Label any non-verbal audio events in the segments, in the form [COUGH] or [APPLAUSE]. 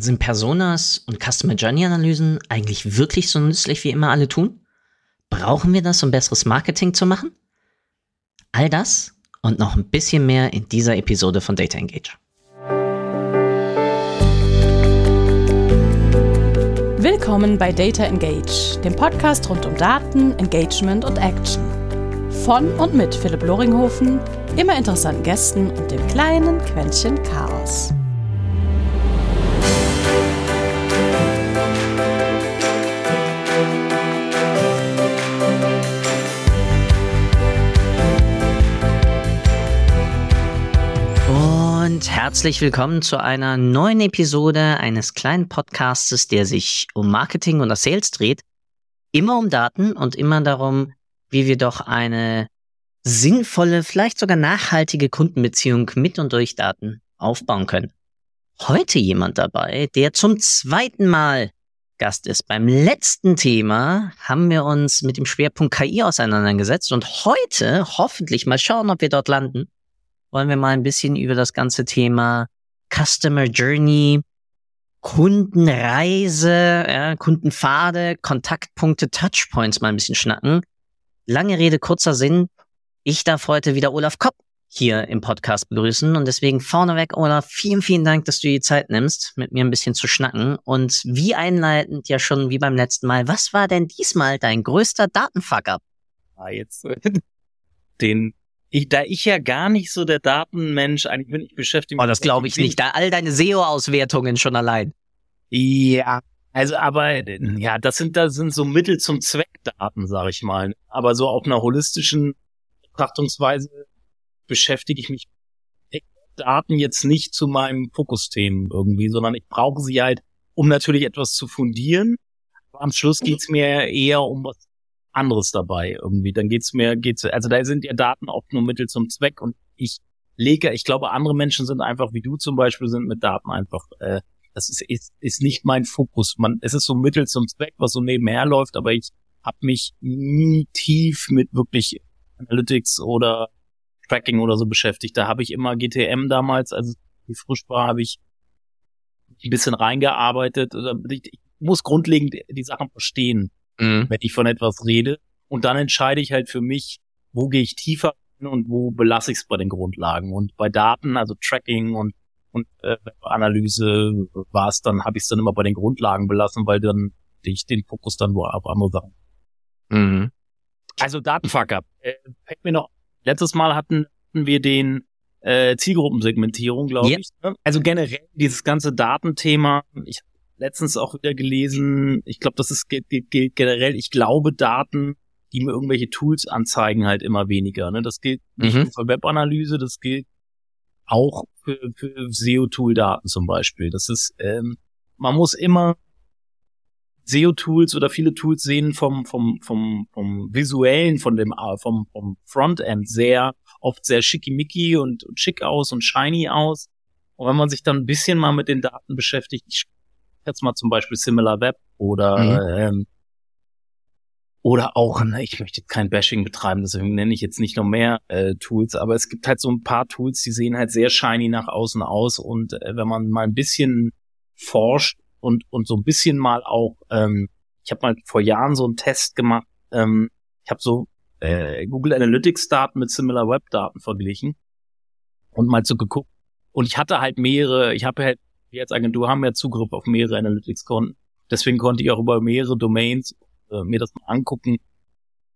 Sind Personas und Customer Journey Analysen eigentlich wirklich so nützlich, wie immer alle tun? Brauchen wir das, um besseres Marketing zu machen? All das und noch ein bisschen mehr in dieser Episode von Data Engage. Willkommen bei Data Engage, dem Podcast rund um Daten, Engagement und Action. Von und mit Philipp Loringhofen, immer interessanten Gästen und dem kleinen Quäntchen Chaos. Herzlich willkommen zu einer neuen Episode eines kleinen Podcastes, der sich um Marketing und Sales dreht. Immer um Daten und immer darum, wie wir doch eine sinnvolle, vielleicht sogar nachhaltige Kundenbeziehung mit und durch Daten aufbauen können. Heute jemand dabei, der zum zweiten Mal Gast ist. Beim letzten Thema haben wir uns mit dem Schwerpunkt KI auseinandergesetzt und heute hoffentlich mal schauen, ob wir dort landen wollen wir mal ein bisschen über das ganze Thema Customer Journey, Kundenreise, ja, Kundenpfade, Kontaktpunkte, Touchpoints mal ein bisschen schnacken. Lange Rede, kurzer Sinn. Ich darf heute wieder Olaf Kopp hier im Podcast begrüßen und deswegen vorneweg, Olaf, vielen, vielen Dank, dass du die Zeit nimmst, mit mir ein bisschen zu schnacken und wie einleitend ja schon wie beim letzten Mal, was war denn diesmal dein größter Datenfuck-up? Ah, jetzt [LAUGHS] den ich, da ich ja gar nicht so der Datenmensch eigentlich bin, ich beschäftige mich. Oh, das glaube ich nicht. Da all deine SEO-Auswertungen schon allein. Ja, also aber ja, das sind das sind so Mittel zum Zweck Daten, sage ich mal. Aber so auf einer holistischen Betrachtungsweise beschäftige ich mich mit Daten jetzt nicht zu meinem Fokusthemen irgendwie, sondern ich brauche sie halt, um natürlich etwas zu fundieren. Aber am Schluss geht's mir eher um was anderes dabei irgendwie. Dann geht's mir, geht's, also da sind ja Daten oft nur Mittel zum Zweck und ich lege, ich glaube, andere Menschen sind einfach, wie du zum Beispiel, sind mit Daten einfach, äh, das ist, ist, ist nicht mein Fokus. Man, es ist so Mittel zum Zweck, was so nebenher läuft, aber ich habe mich nie tief mit wirklich Analytics oder Tracking oder so beschäftigt. Da habe ich immer GTM damals, also wie frisch war, habe ich ein bisschen reingearbeitet. Ich muss grundlegend die Sachen verstehen mhm. wenn ich von etwas rede. Und dann entscheide ich halt für mich, wo gehe ich tiefer und wo belasse ich es bei den Grundlagen. Und bei Daten, also Tracking und und äh, Analyse war es dann, habe ich es dann immer bei den Grundlagen belassen, weil dann ich den Fokus dann wo auf andere Sachen. Mhm. Also Datenfuck-up. Äh, fällt mir noch, letztes Mal hatten, hatten wir den äh, Zielgruppensegmentierung, glaube yep. ich. Ne? Also generell dieses ganze Datenthema. Ich letztens auch wieder gelesen, ich glaube, das ist gilt, gilt generell, ich glaube Daten, die mir irgendwelche Tools anzeigen, halt immer weniger. Ne? Das gilt nicht mhm. nur für Webanalyse, das gilt auch für, für SEO-Tool-Daten zum Beispiel. Das ist, ähm, man muss immer SEO-Tools oder viele Tools sehen vom, vom, vom, vom visuellen, von dem, vom, vom Frontend sehr, oft sehr schickimicki und, und schick aus und shiny aus. Und wenn man sich dann ein bisschen mal mit den Daten beschäftigt, jetzt mal zum Beispiel Similar Web oder mhm. ähm, oder auch, ne, ich möchte jetzt kein Bashing betreiben, deswegen nenne ich jetzt nicht noch mehr äh, Tools, aber es gibt halt so ein paar Tools, die sehen halt sehr shiny nach außen aus und äh, wenn man mal ein bisschen forscht und und so ein bisschen mal auch, ähm, ich habe mal vor Jahren so einen Test gemacht, ähm, ich habe so äh, Google Analytics Daten mit Similar Web Daten verglichen und mal so geguckt und ich hatte halt mehrere, ich habe halt wir als Agentur haben ja Zugriff auf mehrere Analytics-Konten. Deswegen konnte ich auch über mehrere Domains äh, mir das mal angucken,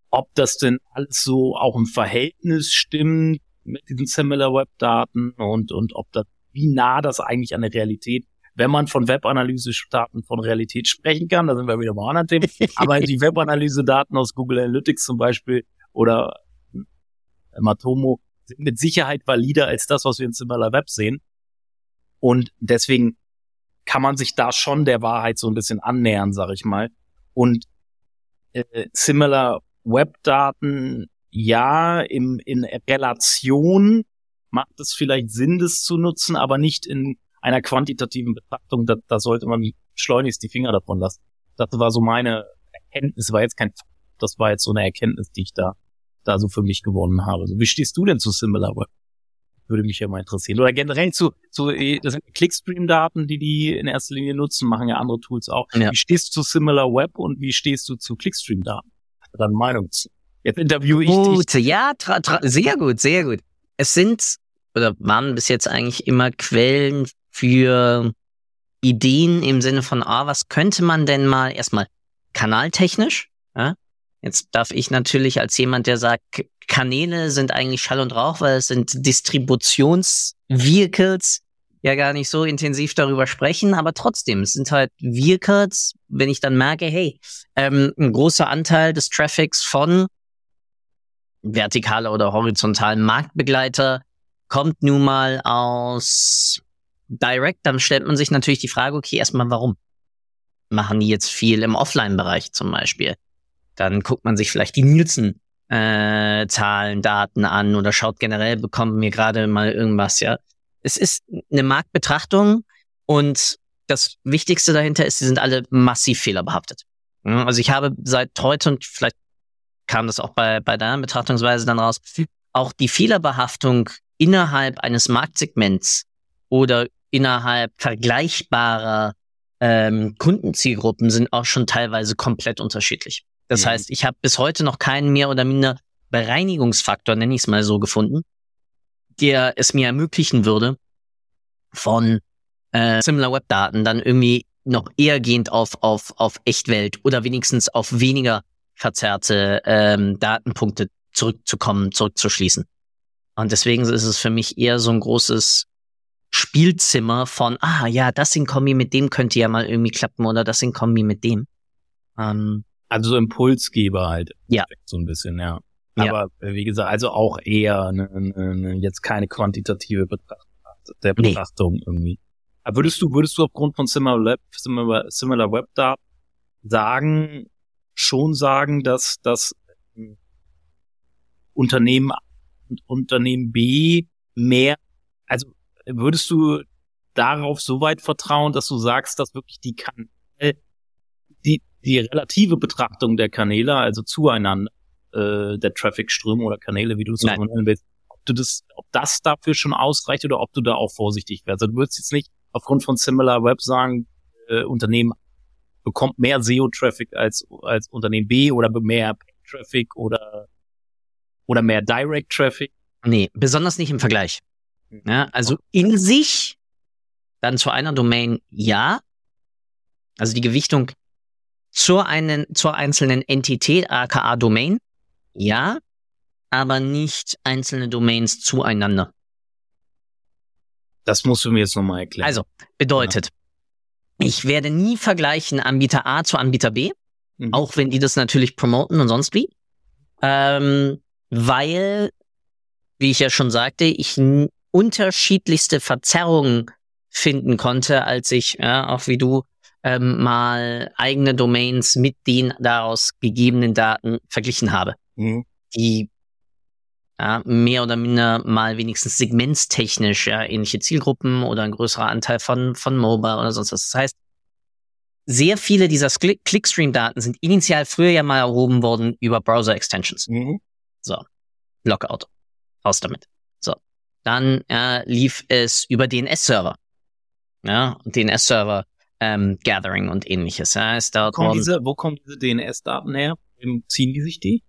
ob das denn alles so auch im Verhältnis stimmt mit diesen Similar Web Daten und, und ob das, wie nah das eigentlich an der Realität, wenn man von Webanalyse-Daten von Realität sprechen kann, da sind wir wieder bei anderen Themen, [LAUGHS] aber die Webanalyse-Daten aus Google Analytics zum Beispiel oder äh, Matomo sind mit Sicherheit valider als das, was wir in Similar Web sehen. Und deswegen kann man sich da schon der Wahrheit so ein bisschen annähern, sag ich mal. Und äh, similar Webdaten, ja, im, in Relation macht es vielleicht Sinn, das zu nutzen, aber nicht in einer quantitativen Betrachtung. Da, da sollte man schleunigst die Finger davon lassen. Das war so meine Erkenntnis, war jetzt kein, das war jetzt so eine Erkenntnis, die ich da, da so für mich gewonnen habe. Also wie stehst du denn zu Similar Web? Würde mich ja mal interessieren. Oder generell zu, zu eh, das sind Clickstream-Daten, die die in erster Linie nutzen, machen ja andere Tools auch. Ja. Wie stehst du zu Similar Web und wie stehst du zu Clickstream-Daten? Deine Meinung zu. Jetzt interviewe ich gut, dich. Ja, sehr gut, sehr gut. Es sind oder waren bis jetzt eigentlich immer Quellen für Ideen im Sinne von, ah, was könnte man denn mal erstmal kanaltechnisch? Ja? Jetzt darf ich natürlich als jemand, der sagt, Kanäle sind eigentlich Schall und Rauch, weil es sind Distributionsvehicles, ja gar nicht so intensiv darüber sprechen, aber trotzdem, es sind halt Vehicles, wenn ich dann merke, hey, ähm, ein großer Anteil des Traffics von vertikaler oder horizontalen Marktbegleiter kommt nun mal aus Direct, dann stellt man sich natürlich die Frage, okay, erstmal warum? Machen die jetzt viel im Offline-Bereich zum Beispiel? Dann guckt man sich vielleicht die Nielsen äh, Zahlen, Daten an oder schaut generell, bekommt mir gerade mal irgendwas, ja. Es ist eine Marktbetrachtung und das Wichtigste dahinter ist, sie sind alle massiv fehlerbehaftet. Also ich habe seit heute und vielleicht kam das auch bei, bei deiner Betrachtungsweise dann raus, auch die Fehlerbehaftung innerhalb eines Marktsegments oder innerhalb vergleichbarer ähm, Kundenzielgruppen sind auch schon teilweise komplett unterschiedlich. Das mhm. heißt, ich habe bis heute noch keinen mehr oder minder Bereinigungsfaktor, nenne ich es mal so, gefunden, der es mir ermöglichen würde, von äh, Similar Web Daten dann irgendwie noch eher gehend auf, auf, auf Echtwelt oder wenigstens auf weniger verzerrte ähm, Datenpunkte zurückzukommen, zurückzuschließen. Und deswegen ist es für mich eher so ein großes Spielzimmer von, ah ja, das in Kombi mit dem könnte ja mal irgendwie klappen oder das in Kombi mit dem. Ähm, also so Impulsgeber halt. Ja. So ein bisschen, ja. Aber ja. wie gesagt, also auch eher ne, ne, ne, jetzt keine quantitative Betrachtung der Betrachtung nee. irgendwie. Aber würdest du, würdest du aufgrund von Similar Web, Similar, Similar Web da sagen, schon sagen, dass das Unternehmen und Unternehmen B mehr, also würdest du darauf so weit vertrauen, dass du sagst, dass wirklich die kann, die, relative Betrachtung der Kanäle, also zueinander, äh, der Traffic-Ströme oder Kanäle, wie du es nennen willst, ob du das, ob das dafür schon ausreicht oder ob du da auch vorsichtig wärst. Also du würdest jetzt nicht aufgrund von Similar Web sagen, äh, Unternehmen bekommt mehr SEO-Traffic als, als Unternehmen B oder mehr Traffic oder, oder mehr Direct-Traffic. Nee, besonders nicht im Vergleich. Hm. Ja, also in sich dann zu einer Domain ja. Also die Gewichtung zur, einen, zur einzelnen Entität, aka Domain, ja, aber nicht einzelne Domains zueinander. Das musst du mir jetzt nochmal erklären. Also, bedeutet, ja. ich werde nie vergleichen Anbieter A zu Anbieter B, mhm. auch wenn die das natürlich promoten und sonst wie. Ähm, weil, wie ich ja schon sagte, ich unterschiedlichste Verzerrungen finden konnte, als ich, ja, auch wie du, ähm, mal eigene Domains mit den daraus gegebenen Daten verglichen habe. Mhm. Die ja, mehr oder minder mal wenigstens segmentstechnisch ja, ähnliche Zielgruppen oder ein größerer Anteil von, von Mobile oder sonst was. Das heißt, sehr viele dieser Clickstream-Daten sind initial früher ja mal erhoben worden über Browser-Extensions. Mhm. So, Lockout. Raus damit. So, dann äh, lief es über DNS-Server. Ja, DNS-Server ähm, Gathering und ähnliches. Ja, ist wo, kommen diese, wo kommen diese DNS-Daten her? Wem ziehen die sich die?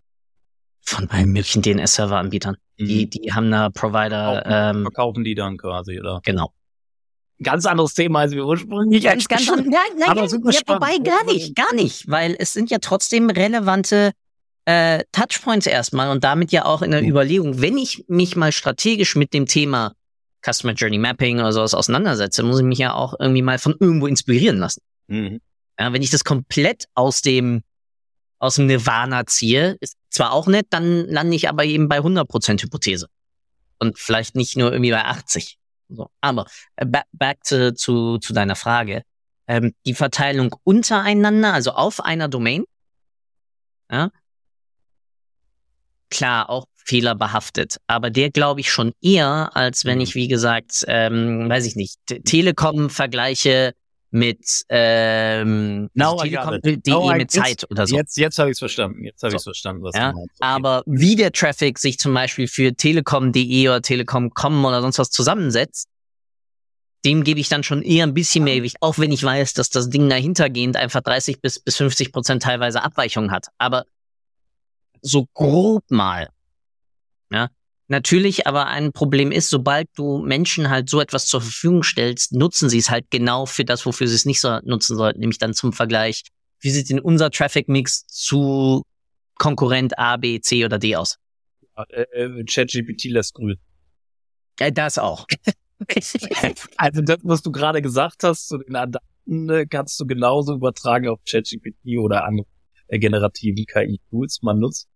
Von allen möglichen DNS-Server-Anbietern. Mhm. Die, die haben da Provider. Verkaufen, ähm, verkaufen die dann quasi, oder? Genau. Ganz anderes Thema, als wir ursprünglich ganz, ganz nein, nein, aber super ja, spannend. Wobei gar nicht, gar nicht, weil es sind ja trotzdem relevante äh, Touchpoints erstmal und damit ja auch in der mhm. Überlegung, wenn ich mich mal strategisch mit dem Thema Customer Journey Mapping oder sowas auseinandersetze, muss ich mich ja auch irgendwie mal von irgendwo inspirieren lassen. Mhm. Ja, wenn ich das komplett aus dem aus dem Nirvana ziehe, ist zwar auch nett, dann lande ich aber eben bei 100% Hypothese. Und vielleicht nicht nur irgendwie bei 80. So. Aber äh, back, to, zu, zu deiner Frage. Ähm, die Verteilung untereinander, also auf einer Domain, ja, klar, auch fehlerbehaftet. Aber der glaube ich schon eher, als wenn mhm. ich, wie gesagt, ähm, weiß ich nicht, Telekom vergleiche mit ähm, Now I Telekom, got it. DE Now I- mit Zeit oder so. Jetzt, jetzt habe ich es verstanden. Jetzt habe So. ich verstanden, was Ja, du meinst. Okay. Aber wie der Traffic sich zum Beispiel für Telekom.de oder Telekom.com oder sonst was zusammensetzt, dem gebe ich dann schon eher ein bisschen mehr Gewicht, auch wenn ich weiß, dass das Ding dahintergehend einfach 30 bis, bis 50 Prozent teilweise Abweichungen hat. Aber so grob mal. Ja. Natürlich aber ein Problem ist, sobald du Menschen halt so etwas zur Verfügung stellst, nutzen sie es halt genau für das, wofür sie es nicht so nutzen sollten, nämlich dann zum Vergleich, wie sieht denn unser Traffic Mix zu Konkurrent A, B, C oder D aus? Äh, äh, ChatGPT lässt grün. Äh, das auch. [LAUGHS] Also das, was du gerade gesagt hast zu den äh, kannst du genauso übertragen auf ChatGPT oder andere generativen KI-Tools. Man nutzt.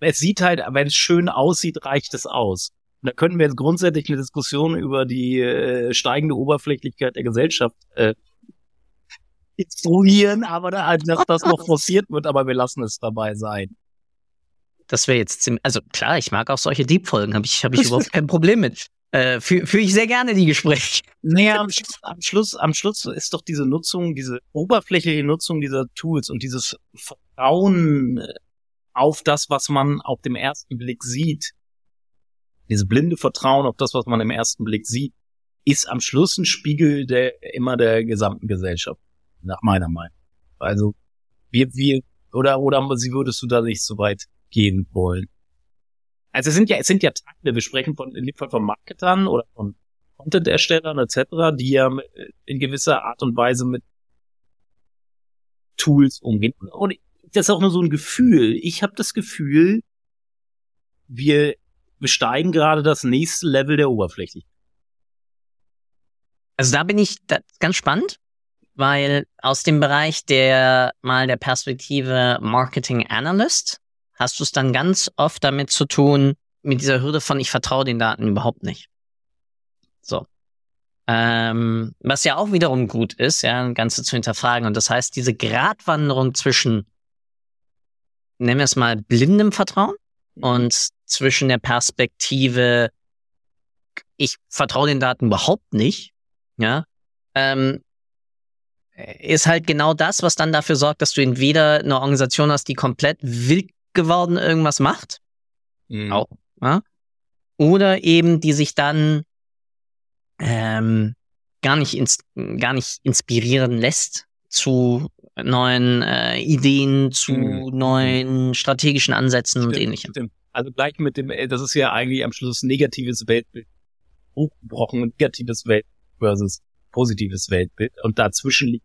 Es sieht halt, wenn es schön aussieht, reicht es aus. Und da könnten wir jetzt grundsätzlich eine Diskussion über die äh, steigende Oberflächlichkeit der Gesellschaft äh, instruieren, aber da, halt, dass das noch forciert wird, aber wir lassen es dabei sein. Das wäre jetzt ziemlich, also klar, ich mag auch solche Deep-Folgen, habe ich, hab ich überhaupt [LAUGHS] kein Problem mit. Äh, Führe führ ich sehr gerne die Gespräche. Naja, am, Sch- am Schluss, am Schluss ist doch diese Nutzung, diese oberflächliche Nutzung dieser Tools und dieses Vertrauen äh, auf das, was man auf dem ersten Blick sieht, dieses blinde Vertrauen auf das, was man im ersten Blick sieht, ist am Schluss ein Spiegel der immer der gesamten Gesellschaft, nach meiner Meinung. Also wir, wir oder oder sie würdest du da nicht so weit gehen wollen? Also es sind ja es sind ja Teile. Wir sprechen von in dem Fall von Marketern oder von Content-Erstellern etc., die ja mit- in gewisser Art und Weise mit Tools umgehen. Und das ist auch nur so ein Gefühl. Ich habe das Gefühl, wir besteigen gerade das nächste Level der Oberflächlichkeit. Also da bin ich ganz spannend, weil aus dem Bereich der mal der Perspektive Marketing Analyst hast du es dann ganz oft damit zu tun, mit dieser Hürde von ich vertraue den Daten überhaupt nicht. So. Ähm, was ja auch wiederum gut ist, ja, ein Ganze zu hinterfragen. Und das heißt, diese Gratwanderung zwischen, nennen wir es mal, blindem Vertrauen und zwischen der Perspektive, ich vertraue den Daten überhaupt nicht, ja, ähm, ist halt genau das, was dann dafür sorgt, dass du entweder eine Organisation hast, die komplett wild geworden irgendwas macht, Mhm. auch, ja, oder eben die sich dann ähm, gar nicht ins, gar nicht inspirieren lässt zu neuen äh, Ideen, zu Mhm. neuen strategischen Ansätzen und Stimmt, ähnlichem. stimmt. Also gleich mit dem, äh, das ist ja eigentlich am Schluss negatives Weltbild, hochgebrochen, negatives Welt versus positives Weltbild. Und dazwischen liegt,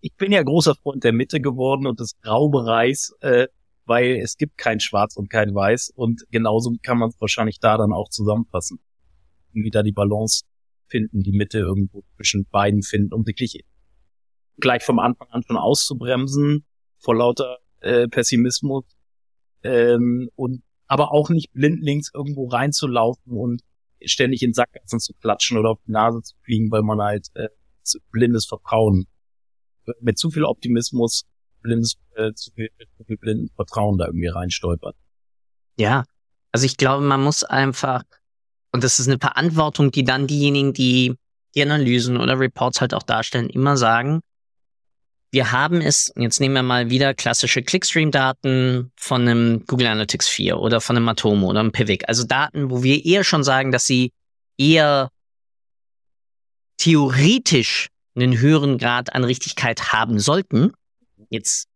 ich bin ja großer Freund der Mitte geworden und des Graubereichs, äh, weil es gibt kein Schwarz und kein Weiß und genauso kann man es wahrscheinlich da dann auch zusammenfassen. Irgendwie da die Balance finden, die Mitte irgendwo zwischen beiden finden, um wirklich gleich vom Anfang an schon auszubremsen vor lauter äh, Pessimismus ähm, und aber auch nicht blindlings irgendwo reinzulaufen und ständig in Sackgassen zu klatschen oder auf die Nase zu fliegen, weil man halt äh, blindes Vertrauen mit zu viel Optimismus blindes äh, zu viel, zu viel blindes Vertrauen da irgendwie reinstolpert. Ja, also ich glaube, man muss einfach, und das ist eine Verantwortung, die dann diejenigen, die die Analysen oder Reports halt auch darstellen, immer sagen, wir haben es, jetzt nehmen wir mal wieder klassische Clickstream-Daten von einem Google Analytics 4 oder von einem Matomo oder einem Pivik, also Daten, wo wir eher schon sagen, dass sie eher theoretisch einen höheren Grad an Richtigkeit haben sollten. Jetzt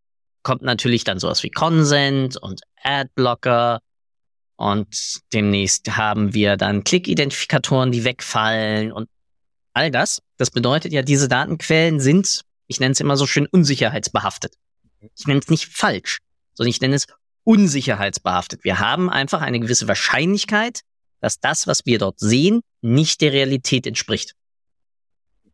kommt natürlich dann sowas wie Consent und Adblocker und demnächst haben wir dann Klick-Identifikatoren, die wegfallen und all das. Das bedeutet ja, diese Datenquellen sind, ich nenne es immer so schön, unsicherheitsbehaftet. Ich nenne es nicht falsch, sondern ich nenne es unsicherheitsbehaftet. Wir haben einfach eine gewisse Wahrscheinlichkeit, dass das, was wir dort sehen, nicht der Realität entspricht.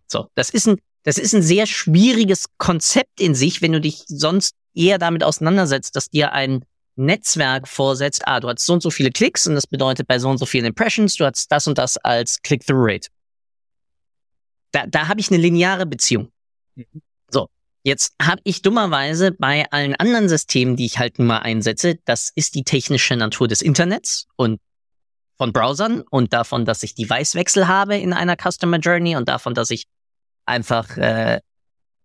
So, das ist ein, das ist ein sehr schwieriges Konzept in sich, wenn du dich sonst eher damit auseinandersetzt, dass dir ein Netzwerk vorsetzt, ah, du hast so und so viele Klicks und das bedeutet bei so und so vielen Impressions, du hast das und das als Click-Through-Rate. Da, da habe ich eine lineare Beziehung. Mhm. So, jetzt habe ich dummerweise bei allen anderen Systemen, die ich halt nun mal einsetze, das ist die technische Natur des Internets und von Browsern und davon, dass ich Device-Wechsel habe in einer Customer Journey und davon, dass ich einfach äh,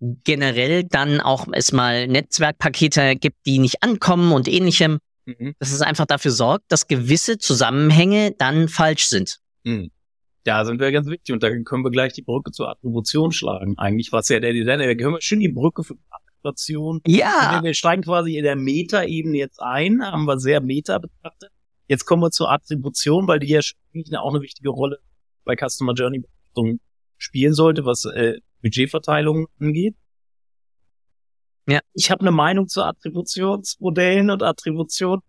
generell dann auch es mal Netzwerkpakete gibt, die nicht ankommen und ähnlichem. Mhm. Dass es einfach dafür sorgt, dass gewisse Zusammenhänge dann falsch sind. Mhm. Da sind wir ganz wichtig und da können wir gleich die Brücke zur Attribution schlagen. Eigentlich was ja der Designer, da können wir schön die Brücke für Attribution. Ja. Wir steigen quasi in der Meta-Ebene jetzt ein, haben wir sehr Meta betrachtet. Jetzt kommen wir zur Attribution, weil die ja auch eine wichtige Rolle bei Customer Journey spielen sollte, was äh, Budgetverteilung angeht. Ja. Ich habe eine Meinung zu Attributionsmodellen und Attribution.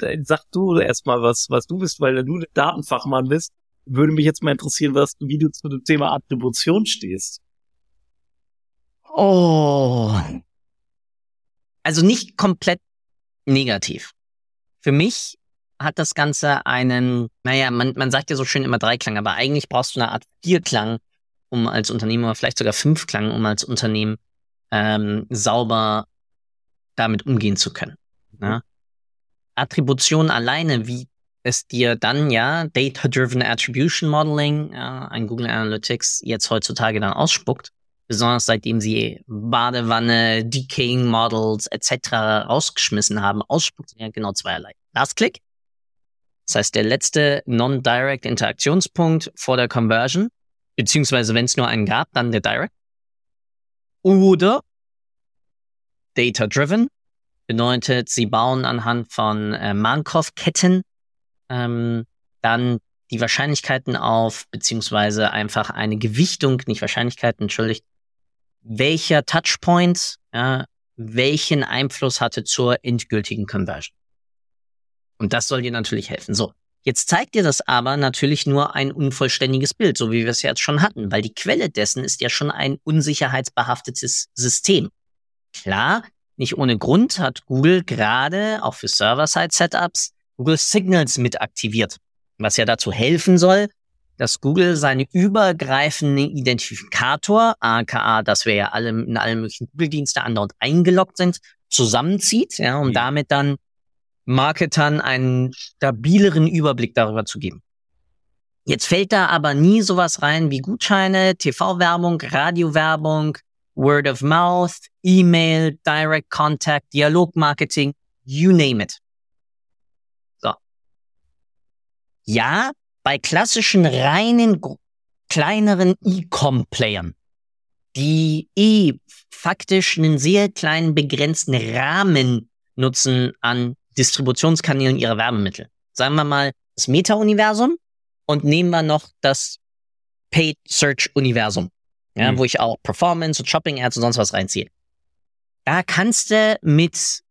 Äh, sag du erstmal was, was du bist, weil du der Datenfachmann bist. Würde mich jetzt mal interessieren, was, wie du zu dem Thema Attribution stehst. Oh. Also nicht komplett negativ. Für mich hat das Ganze einen, naja, man, man sagt ja so schön immer Dreiklang, aber eigentlich brauchst du eine Art Vierklang, um als Unternehmen, oder vielleicht sogar Fünfklang, um als Unternehmen ähm, sauber damit umgehen zu können. Ne? Attribution alleine, wie es dir dann ja Data-Driven Attribution Modeling, äh, ein Google Analytics jetzt heutzutage dann ausspuckt, besonders seitdem sie Badewanne, Decaying Models etc. rausgeschmissen haben, ausspuckt ja genau zweierlei. Last Click das heißt, der letzte Non-Direct Interaktionspunkt vor der Conversion, beziehungsweise wenn es nur einen gab, dann der Direct. Oder Data-Driven bedeutet, sie bauen anhand von äh, Markov-Ketten ähm, dann die Wahrscheinlichkeiten auf, beziehungsweise einfach eine Gewichtung, nicht Wahrscheinlichkeiten, entschuldigt, welcher Touchpoint ja, welchen Einfluss hatte zur endgültigen Conversion. Und das soll dir natürlich helfen. So. Jetzt zeigt dir das aber natürlich nur ein unvollständiges Bild, so wie wir es jetzt schon hatten, weil die Quelle dessen ist ja schon ein unsicherheitsbehaftetes System. Klar, nicht ohne Grund hat Google gerade auch für Server-Side-Setups Google Signals mit aktiviert, was ja dazu helfen soll, dass Google seine übergreifenden Identifikator, aka, dass wir ja alle in allen möglichen Google-Dienste andauernd eingeloggt sind, zusammenzieht, ja, um mhm. damit dann Marketern einen stabileren Überblick darüber zu geben. Jetzt fällt da aber nie sowas rein wie Gutscheine, TV-Werbung, Radiowerbung, Word of Mouth, E-Mail, Direct Contact, Dialogmarketing, you name it. So. Ja, bei klassischen reinen kleineren E-Com-Playern, die eh faktisch einen sehr kleinen begrenzten Rahmen nutzen an Distributionskanälen ihrer Werbemittel. Sagen wir mal das Meta-Universum und nehmen wir noch das Paid Search-Universum, ja, mhm. wo ich auch Performance und Shopping-Ads und sonst was reinziehe. Da kannst du mit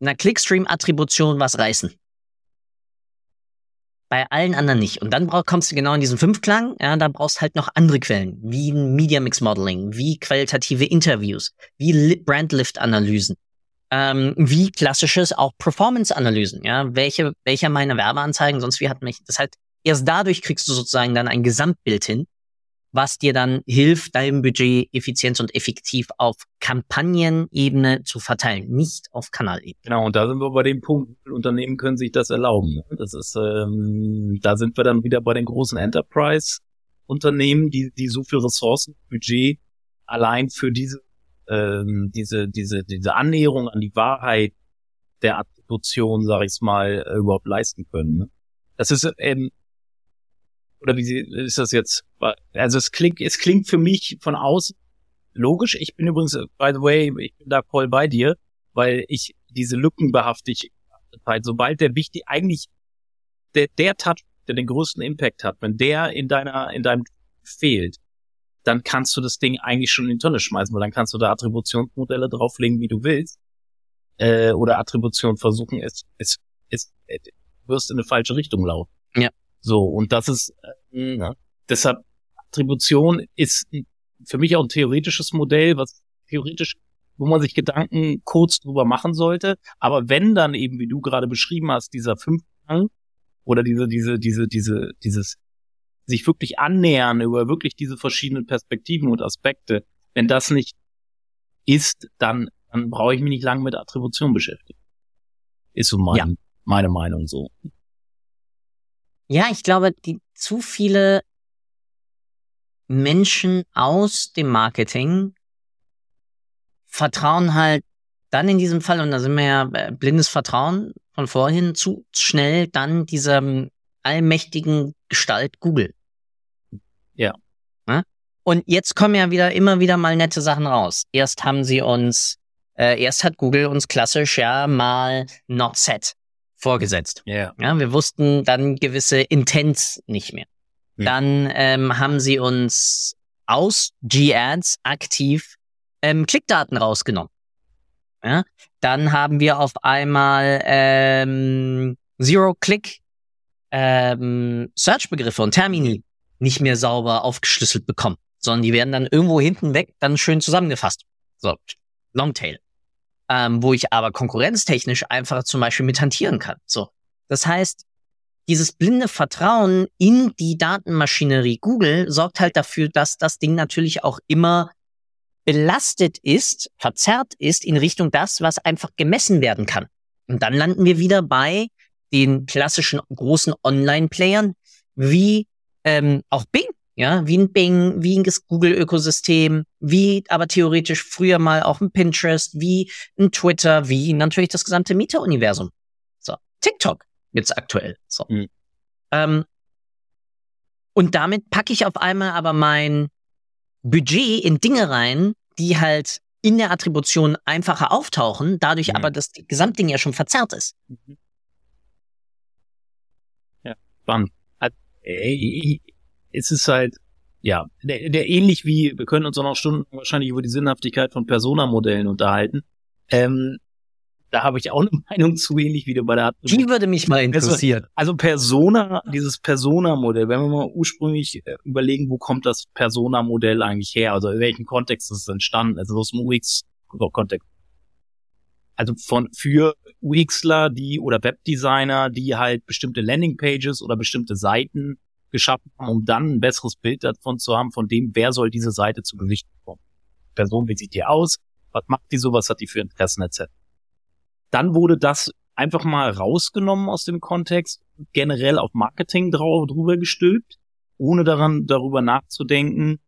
einer Clickstream-Attribution was reißen. Bei allen anderen nicht. Und dann brauch, kommst du genau in diesen Fünfklang. Ja, da brauchst halt noch andere Quellen, wie Media Mix Modeling, wie qualitative Interviews, wie Brandlift-Analysen, ähm, wie klassisches auch Performance-Analysen, ja, welche, welcher meiner Werbeanzeigen, sonst wie hat mich, das halt, erst dadurch kriegst du sozusagen dann ein Gesamtbild hin, was dir dann hilft, dein Budget effizient und effektiv auf Kampagnenebene zu verteilen, nicht auf Kanalebene. Genau, und da sind wir bei dem Punkt, Unternehmen können sich das erlauben. Ne? Das ist, ähm, da sind wir dann wieder bei den großen Enterprise-Unternehmen, die, die so viel Ressourcen, Budget allein für diese ähm, diese, diese, diese Annäherung an die Wahrheit der Attribution, sag ich's mal, äh, überhaupt leisten können. Ne? Das ist ähm, oder wie ist das jetzt? Also es klingt, es klingt für mich von außen logisch. Ich bin übrigens, by the way, ich bin da voll bei dir, weil ich diese Lückenbehaftigkeit, sobald der wichtig, eigentlich der, der Touch, der den größten Impact hat, wenn der in deiner, in deinem fehlt, dann kannst du das Ding eigentlich schon in die Tonne schmeißen, weil dann kannst du da Attributionsmodelle drauflegen, wie du willst. Äh, oder Attribution versuchen, es, es, es, es wirst in eine falsche Richtung laufen. Ja. So, und das ist, äh, ja. deshalb, Attribution ist für mich auch ein theoretisches Modell, was theoretisch, wo man sich Gedanken kurz drüber machen sollte. Aber wenn dann eben, wie du gerade beschrieben hast, dieser Fünfgang oder diese, diese, diese, diese, dieses sich wirklich annähern über wirklich diese verschiedenen Perspektiven und Aspekte, wenn das nicht ist, dann, dann brauche ich mich nicht lange mit Attribution beschäftigen. Ist so mein, ja. meine Meinung so. Ja, ich glaube, die zu viele Menschen aus dem Marketing vertrauen halt dann in diesem Fall, und da sind wir ja äh, blindes Vertrauen von vorhin, zu schnell dann dieser allmächtigen Gestalt Google. Ja. ja? Und jetzt kommen ja wieder immer wieder mal nette Sachen raus. Erst haben sie uns, äh, erst hat Google uns klassisch ja mal not set vorgesetzt. Yeah. Ja, wir wussten dann gewisse Intents nicht mehr. Hm. Dann ähm, haben sie uns aus G-Ads aktiv ähm, Klickdaten rausgenommen. Ja? Dann haben wir auf einmal ähm, Zero-Click ähm, Search-Begriffe und Termini nicht mehr sauber aufgeschlüsselt bekommen, sondern die werden dann irgendwo hinten weg dann schön zusammengefasst. So, Longtail. Ähm, wo ich aber konkurrenztechnisch einfach zum Beispiel mit hantieren kann. So. Das heißt, dieses blinde Vertrauen in die Datenmaschinerie Google sorgt halt dafür, dass das Ding natürlich auch immer belastet ist, verzerrt ist in Richtung das, was einfach gemessen werden kann. Und dann landen wir wieder bei den klassischen großen Online-Playern wie ähm, auch Bing, ja, wie ein Bing, wie ein Google-Ökosystem, wie aber theoretisch früher mal auch ein Pinterest, wie ein Twitter, wie natürlich das gesamte Meta-Universum. So, TikTok jetzt aktuell. So. Mhm. Ähm, und damit packe ich auf einmal aber mein Budget in Dinge rein, die halt in der Attribution einfacher auftauchen, dadurch mhm. aber das Gesamtding ja schon verzerrt ist. Mhm. Ja, spannend. Also, es ist halt, ja, der, der ähnlich wie, wir können uns auch noch Stunden wahrscheinlich über die Sinnhaftigkeit von Persona-Modellen unterhalten. Ähm, da habe ich auch eine [LAUGHS] Meinung zu, ähnlich wie du bei der Art. Die würde mich mal interessieren. Also Persona, dieses Persona-Modell, wenn wir mal ursprünglich äh, überlegen, wo kommt das Persona-Modell eigentlich her? Also in welchem Kontext ist es entstanden? Also aus dem UX-Kontext. Also von, für UXler, die, oder Webdesigner, die halt bestimmte Landingpages oder bestimmte Seiten geschaffen haben, um dann ein besseres Bild davon zu haben, von dem, wer soll diese Seite zu Gesicht bekommen. Person, wie sieht die aus? Was macht die so? Was hat die für Interessen etc. Dann wurde das einfach mal rausgenommen aus dem Kontext, generell auf Marketing drauf, drüber gestülpt, ohne daran, darüber nachzudenken,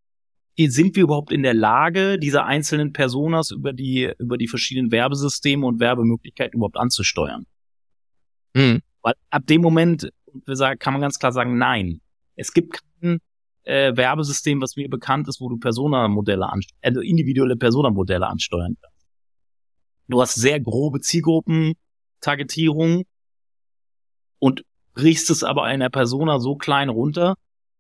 sind wir überhaupt in der Lage, diese einzelnen Personas über die, über die verschiedenen Werbesysteme und Werbemöglichkeiten überhaupt anzusteuern? Mhm. Weil ab dem Moment, kann man ganz klar sagen, nein. Es gibt kein äh, Werbesystem, was mir bekannt ist, wo du Persona-Modelle, also individuelle Persona-Modelle ansteuern kannst. Du hast sehr grobe Zielgruppen-Targetierung und brichst es aber einer Persona so klein runter.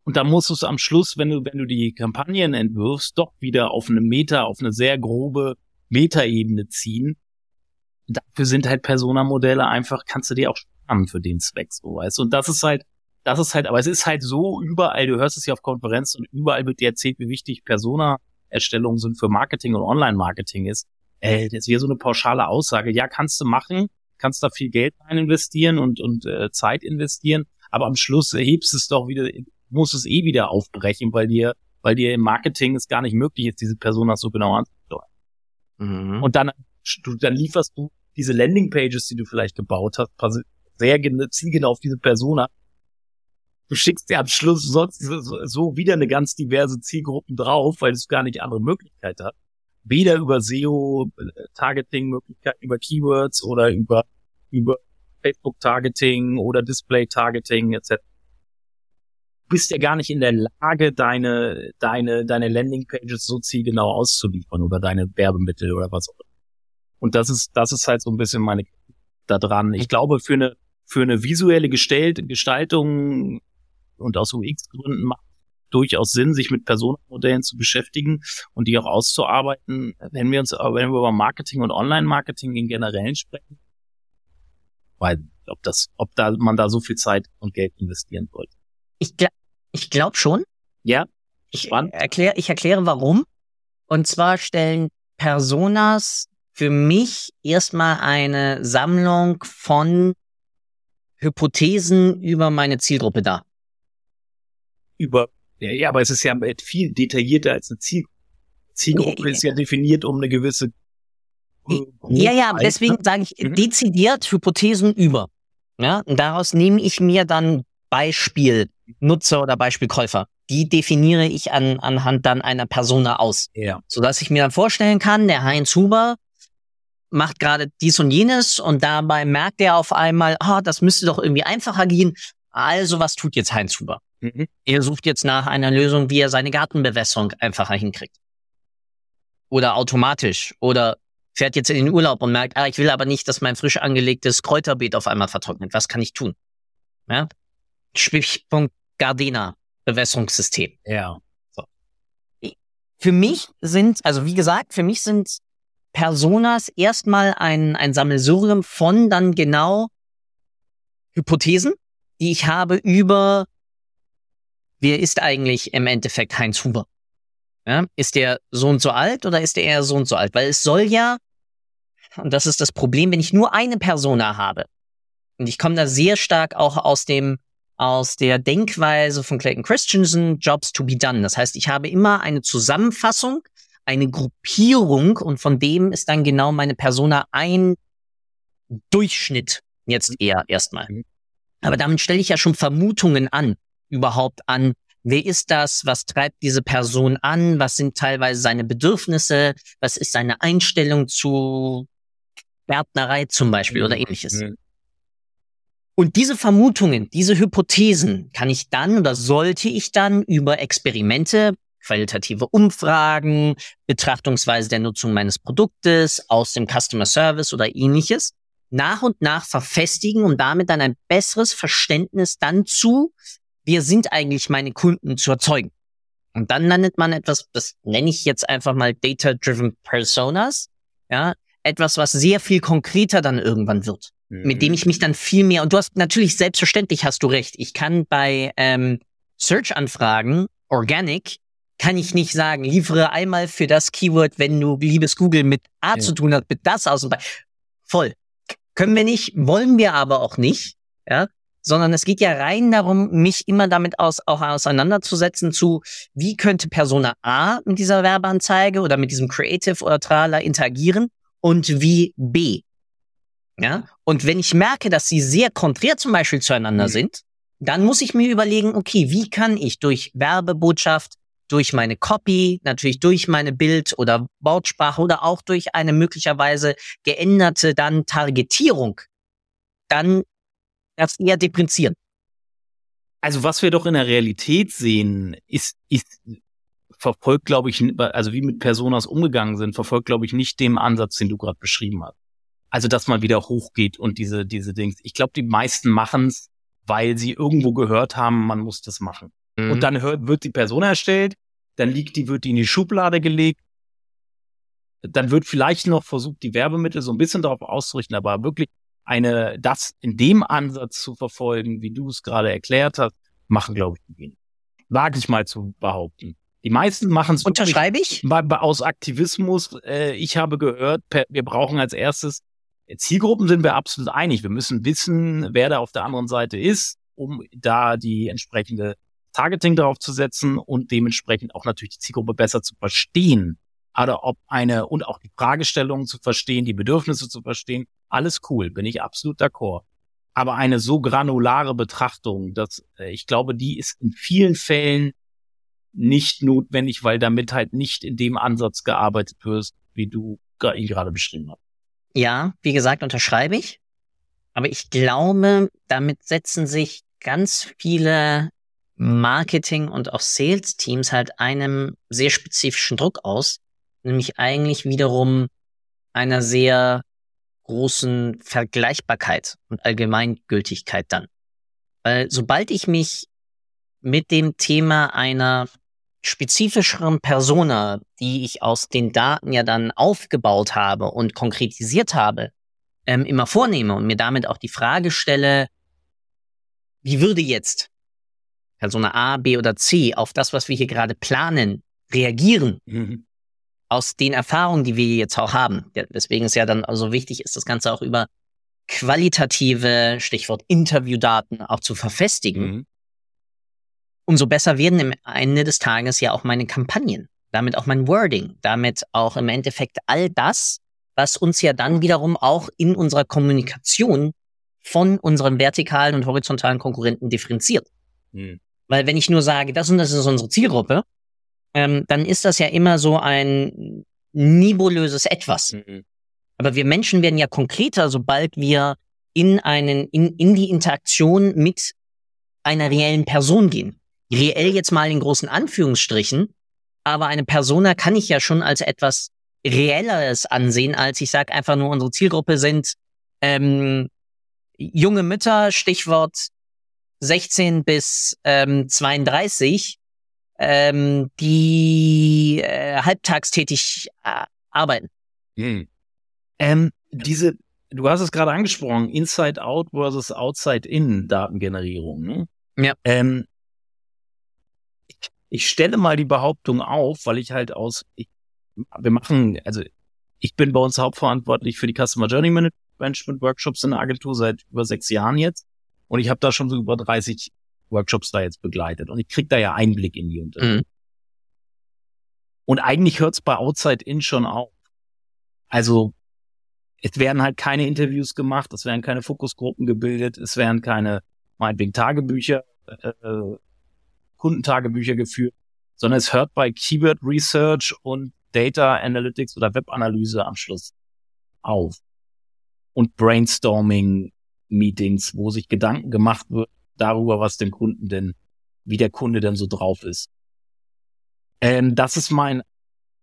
Und dann musst du es am Schluss, wenn du, wenn du die Kampagnen entwirfst, doch wieder auf eine Meta, auf eine sehr grobe Metaebene ziehen. Dafür sind halt Persona-Modelle einfach, kannst du dir auch sparen für den Zweck, so weißt Und das ist halt, das ist halt, aber es ist halt so überall, du hörst es ja auf Konferenzen und überall wird dir erzählt, wie wichtig Persona-Erstellungen sind für Marketing und Online-Marketing ist äh, das wäre so eine pauschale Aussage. Ja, kannst du machen, kannst da viel Geld rein investieren und, und äh, Zeit investieren, aber am Schluss hebst es doch wieder, muss es eh wieder aufbrechen, weil dir, weil dir im Marketing es gar nicht möglich ist, diese Persona so genau anzusteuern. Mhm. Und dann, du, dann lieferst du diese Landingpages, die du vielleicht gebaut hast, sehr zielgenau auf diese Persona. Du schickst dir am Schluss sonst so wieder eine ganz diverse Zielgruppen drauf, weil es gar nicht andere Möglichkeit hat weder über SEO-Targeting-Möglichkeiten, über Keywords oder über, über Facebook-Targeting oder Display-Targeting etc. Du bist ja gar nicht in der Lage, deine, deine, deine Landing-Pages so zielgenau auszuliefern oder deine Werbemittel oder was auch immer. Und das ist, das ist halt so ein bisschen meine da dran. Ich glaube, für eine, für eine visuelle Gestaltung und aus UX-Gründen macht durchaus Sinn, sich mit Personenmodellen zu beschäftigen und die auch auszuarbeiten, wenn wir uns, wenn wir über Marketing und Online-Marketing im Generellen sprechen. Weil, ob das, ob da man da so viel Zeit und Geld investieren sollte. Ich, gl ich glaube schon. Ja. Ich erkläre, ich erkläre warum. Und zwar stellen Personas für mich erstmal eine Sammlung von Hypothesen über meine Zielgruppe dar. Über ja, ja, aber es ist ja viel detaillierter als eine Ziel Zielgruppe ist ja definiert um eine gewisse ja, ja, deswegen sage ich mhm. dezidiert Hypothesen über. Ja, und daraus nehme ich mir dann Beispiel Nutzer oder Beispielkäufer die definiere ich an, anhand dann einer Persona aus. Ja. Sodass ich mir dann vorstellen kann, der Heinz Huber macht gerade dies und jenes und dabei merkt er auf einmal, ah, das müsste doch irgendwie einfacher gehen. Also was tut jetzt Heinz Huber? Mhm. Er sucht jetzt nach einer Lösung, wie er seine Gartenbewässerung einfacher hinkriegt. Oder automatisch. Oder fährt jetzt in den Urlaub und merkt, ah, ich will aber nicht, dass mein frisch angelegtes Kräuterbeet auf einmal vertrocknet. Was kann ich tun? Ja? Stichpunkt Gardena, Bewässerungssystem. Ja. Für mich sind, also wie gesagt, für mich sind Personas erstmal ein, ein Sammelsurium von dann genau Hypothesen, die ich habe über, wer ist eigentlich im Endeffekt Heinz Huber? Ja, ist der so und so alt oder ist der eher so und so alt? Weil es soll ja, und das ist das Problem, wenn ich nur eine Persona habe, und ich komme da sehr stark auch aus dem, aus der Denkweise von Clayton Christensen, Jobs to be done. Das heißt, ich habe immer eine Zusammenfassung, eine Gruppierung und von dem ist dann genau meine Persona ein Durchschnitt jetzt eher erstmal. Mhm. Aber damit stelle ich ja schon Vermutungen an, überhaupt an, wer ist das, was treibt diese Person an, was sind teilweise seine Bedürfnisse, was ist seine Einstellung zu Gärtnerei zum Beispiel oder ähnliches. Mhm. Und diese Vermutungen, diese Hypothesen kann ich dann oder sollte ich dann über Experimente, qualitative Umfragen, Betrachtungsweise der Nutzung meines Produktes aus dem Customer Service oder ähnliches nach und nach verfestigen und damit dann ein besseres Verständnis dann zu, wer sind eigentlich meine Kunden zu erzeugen. Und dann landet man etwas, das nenne ich jetzt einfach mal Data-Driven Personas, ja, etwas, was sehr viel konkreter dann irgendwann wird mit dem ich mich dann viel mehr, und du hast natürlich selbstverständlich hast du recht, ich kann bei ähm, Search-Anfragen, Organic, kann ich nicht sagen, liefere einmal für das Keyword, wenn du, liebes Google, mit A Ja. zu tun hast, mit das aus und bei. Voll. Können wir nicht, wollen wir aber auch nicht, ja, sondern es geht ja rein darum, mich immer damit aus, auch auseinanderzusetzen zu, wie könnte Persona A mit dieser Werbeanzeige oder mit diesem Creative oder Trala interagieren und wie B. Ja, und wenn ich merke, dass sie sehr konträr zum Beispiel zueinander Mhm. sind, dann muss ich mir überlegen, okay, wie kann ich durch Werbebotschaft, durch meine Copy, natürlich durch meine Bild- oder Wortsprache oder auch durch eine möglicherweise geänderte dann Targetierung, dann das eher differenzieren. Also was wir doch in der Realität sehen, ist, ist verfolgt, glaube ich, also wie mit Personas umgegangen sind, verfolgt, glaube ich, nicht dem Ansatz, den du gerade beschrieben hast. Also dass man wieder hochgeht und diese, diese Dings. Ich glaube, die meisten machen es, weil sie irgendwo gehört haben, man muss das machen. Mhm. Und dann hört, wird die Person erstellt, dann liegt die, wird die in die Schublade gelegt. Dann wird vielleicht noch versucht, die Werbemittel so ein bisschen darauf auszurichten, aber wirklich eine, das in dem Ansatz zu verfolgen, wie du es gerade erklärt hast, machen, glaube ich, die wenigsten. Wage ich mal zu behaupten. Die meisten machen es Unterschreibe ich? aus Aktivismus. Äh, ich habe gehört, wir brauchen als erstes Zielgruppen sind wir absolut einig. Wir müssen wissen, wer da auf der anderen Seite ist, um da die entsprechende Targeting drauf zu setzen und dementsprechend auch natürlich die Zielgruppe besser zu verstehen. Oder ob eine und auch die Fragestellungen zu verstehen, die Bedürfnisse zu verstehen. Alles cool, bin ich absolut d'accord. Aber eine so granulare Betrachtung, dass äh, ich glaube, die ist in vielen Fällen nicht notwendig, weil damit halt nicht in dem Ansatz gearbeitet wird, wie du gerade beschrieben hast. Ja, wie gesagt, unterschreibe ich. Aber ich glaube, damit setzen sich ganz viele Marketing- und auch Sales-Teams halt einem sehr spezifischen Druck aus, nämlich eigentlich wiederum einer sehr großen Vergleichbarkeit und Allgemeingültigkeit dann. Weil sobald ich mich mit dem Thema einer spezifischeren Persona, die ich aus den Daten ja dann aufgebaut habe und konkretisiert habe, ähm, immer vornehme und mir damit auch die Frage stelle, wie würde jetzt Persona A, B oder C auf das, was wir hier gerade planen, reagieren aus den Erfahrungen, die wir jetzt auch haben. Deswegen ist ja dann also wichtig ist, das Ganze auch über qualitative, Stichwort Interviewdaten auch zu verfestigen Mhm. umso besser werden am Ende des Tages ja auch meine Kampagnen, damit auch mein Wording, damit auch im Endeffekt all das, was uns ja dann wiederum auch in unserer Kommunikation von unseren vertikalen und horizontalen Konkurrenten differenziert. Mhm. Weil wenn ich nur sage, das und das ist unsere Zielgruppe, ähm, dann ist das ja immer so ein nebulöses Etwas. Mhm. Aber wir Menschen werden ja konkreter, sobald wir in einen, in, in die Interaktion mit einer reellen Person gehen. Reell jetzt mal in großen Anführungsstrichen, aber eine Persona kann ich ja schon als etwas reelleres ansehen, als ich sage einfach nur, unsere Zielgruppe sind ähm, junge Mütter, Stichwort 16 bis ähm, 32, ähm, die äh, halbtagstätig äh, arbeiten. Hm. Ähm, diese, du hast es gerade angesprochen, Inside-Out versus Outside-In Datengenerierung. Ne? Ja. Ähm, ich, ich stelle mal die Behauptung auf, weil ich halt aus, ich, wir machen, also ich bin bei uns hauptverantwortlich für die Customer Journey Management Workshops in der Agentur seit über sechs Jahren jetzt. Und ich habe da schon so über 30 Workshops da jetzt begleitet. Und ich krieg da ja Einblick in die Unternehmen. Mhm. Und eigentlich hört's bei Outside In schon auf. Also es werden halt keine Interviews gemacht, es werden keine Fokusgruppen gebildet, es werden keine, meinetwegen Tagebücher, äh, äh, Kundentagebücher geführt, sondern es hört bei Keyword Research und Data Analytics oder Webanalyse am Schluss auf. Und Brainstorming Meetings, wo sich Gedanken gemacht wird darüber, was den Kunden denn, wie der Kunde denn so drauf ist. Ähm, das ist mein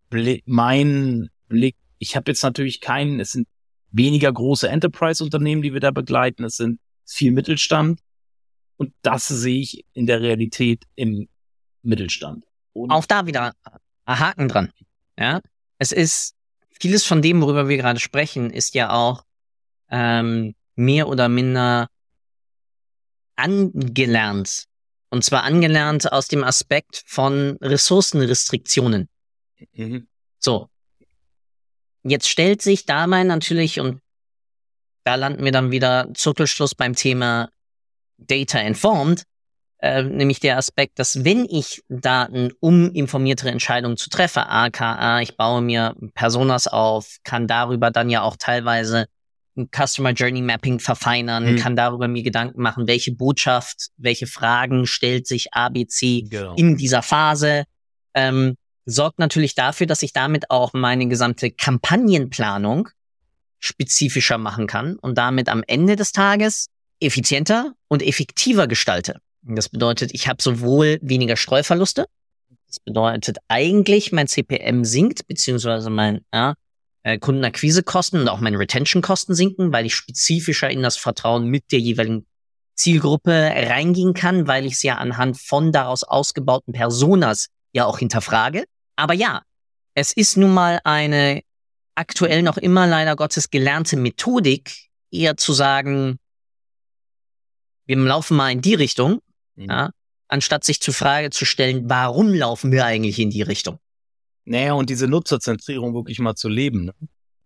Blick, mein Blick. Ich habe jetzt natürlich keinen, es sind weniger große Enterprise-Unternehmen, die wir da begleiten. Es sind viel Mittelstand. Und das sehe ich in der Realität im Mittelstand. Und Auch da wieder Haken dran. Ja, es ist vieles von dem, worüber wir gerade sprechen, ist ja auch ähm, mehr oder minder angelernt. Und zwar angelernt aus dem Aspekt von Ressourcenrestriktionen. Mhm. So. Jetzt stellt sich dabei natürlich, und da landen wir dann wieder Zirkelschluss beim Thema Data Informed, äh, nämlich der Aspekt, dass wenn ich Daten, um informiertere Entscheidungen zu treffen, aka ich baue mir Personas auf, kann darüber dann ja auch teilweise Customer Journey Mapping verfeinern, hm. kann darüber mir Gedanken machen, welche Botschaft, welche Fragen stellt sich ABC genau. in dieser Phase. Ähm, sorgt natürlich dafür, dass ich damit auch meine gesamte Kampagnenplanung spezifischer machen kann und damit am Ende des Tages effizienter und effektiver gestalte. Das bedeutet, ich habe sowohl weniger Streuverluste, das bedeutet eigentlich, mein CPM sinkt, beziehungsweise mein ja, äh, Kundenakquisekosten und auch meine Retention-Kosten sinken, weil ich spezifischer in das Vertrauen mit der jeweiligen Zielgruppe reingehen kann, weil ich es ja anhand von daraus ausgebauten Personas ja auch hinterfrage. Aber ja, es ist nun mal eine aktuell noch immer leider Gottes gelernte Methodik, eher zu sagen, wir laufen mal in die Richtung, mhm. ja, anstatt sich zur Frage zu stellen, warum laufen wir eigentlich in die Richtung? Naja, und diese Nutzerzentrierung wirklich mal zu leben. Ne?